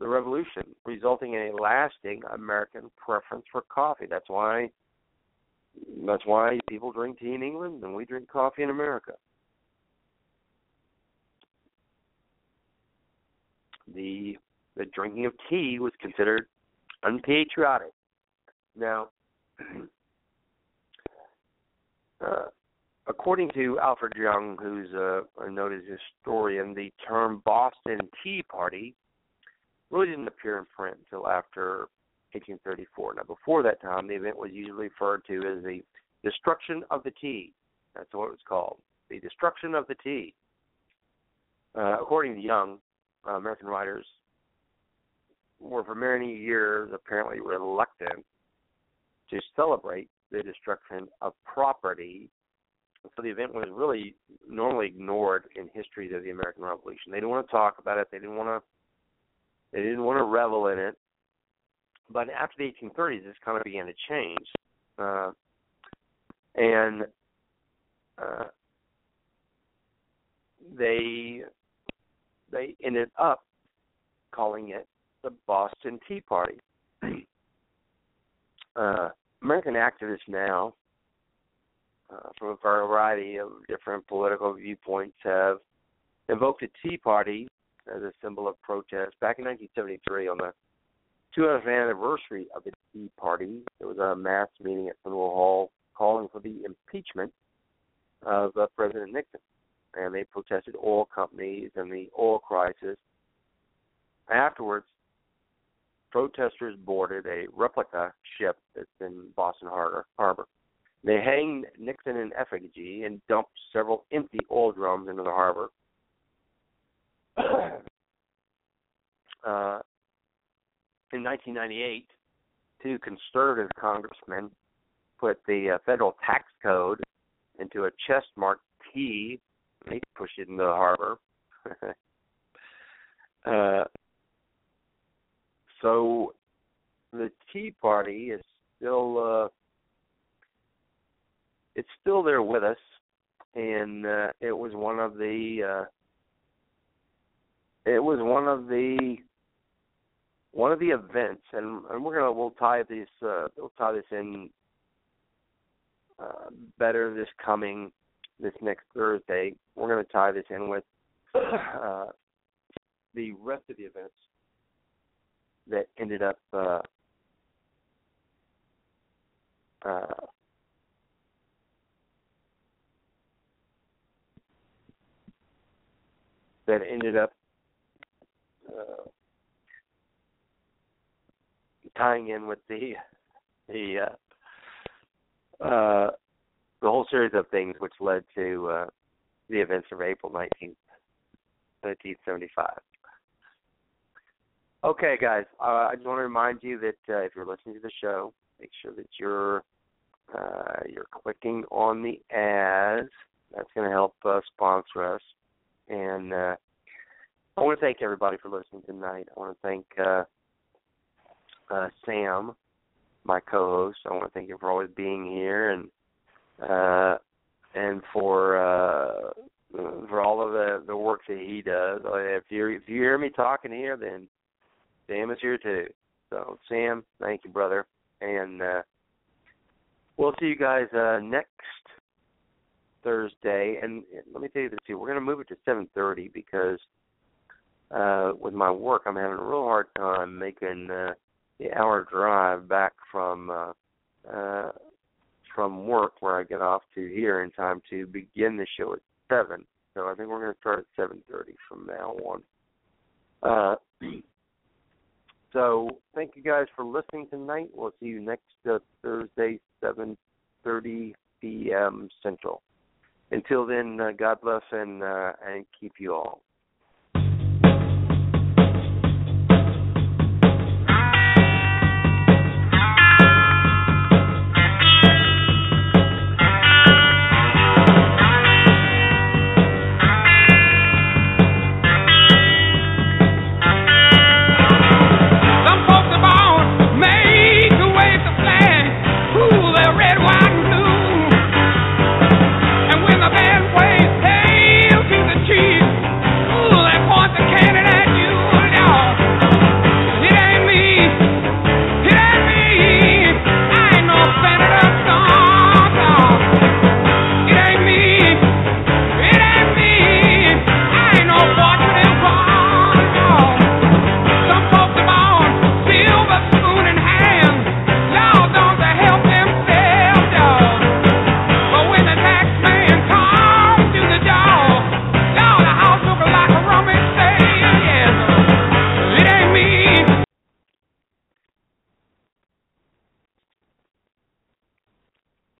the revolution, resulting in a lasting American preference for coffee. That's why that's why people drink tea in England and we drink coffee in America. The the drinking of tea was considered unpatriotic. Now, *clears throat* uh, according to Alfred Young, who's a, a noted historian, the term Boston Tea Party really didn't appear in print until after 1834. Now, before that time, the event was usually referred to as the destruction of the tea, That's what it was called. The Destruction of the Tea. Uh, according to Young, uh, American writers were for many years apparently reluctant to celebrate the destruction of property. So the event was really normally ignored in history of the American Revolution. They didn't want to talk about it. They didn't want to. They didn't want to revel in it. But after the 1830s, this kind of began to change, uh, and uh, they they ended up calling it the Boston Tea Party. *clears throat* uh, American activists now, uh, from a variety of different political viewpoints, have invoked the Tea Party as a symbol of protest. Back in 1973, on the 200th anniversary of the Tea Party, there was a mass meeting at Faneuil Hall calling for the impeachment of uh, President Nixon. And they protested oil companies and the oil crisis. Afterwards, protesters boarded a replica ship that's in Boston Harbor. Harbor. They hanged Nixon in effigy and dumped several empty oil drums into the harbor. *coughs* uh, in 1998, two conservative congressmen put the uh, federal tax code into a chest marked T. They pushed it into the harbor. *laughs* uh, so the Tea Party is still uh, it's still there with us, and uh, it was one of the uh, it was one of the one of the events, and, and we're gonna we'll tie this uh, we'll tie this in uh, better this coming this next Thursday. We're gonna tie this in with uh, the rest of the events that ended up uh, uh, that ended up uh, tying in with the the uh, uh, the whole series of things which led to uh, the events of April 19th, 1975. Okay, guys. Uh, I just want to remind you that uh, if you're listening to the show, make sure that you're uh, you're clicking on the ads. That's going to help uh, sponsor us. And uh, I want to thank everybody for listening tonight. I want to thank uh, uh, Sam, my co-host. I want to thank him for always being here and uh, and for uh, for all of the the work that he does. If you if you hear me talking here, then Sam is here too. So Sam, thank you, brother, and uh, we'll see you guys uh, next Thursday. And let me tell you this too: we're going to move it to 7:30 because uh, with my work, I'm having a real hard time making uh, the hour drive back from uh, uh, from work where I get off to here in time to begin the show at seven. So I think we're going to start at 7:30 from now on. Uh, *clears throat* so thank you guys for listening tonight. We'll see you next uh, Thursday, 7:30 p.m. Central. Until then, uh, God bless and uh, and keep you all.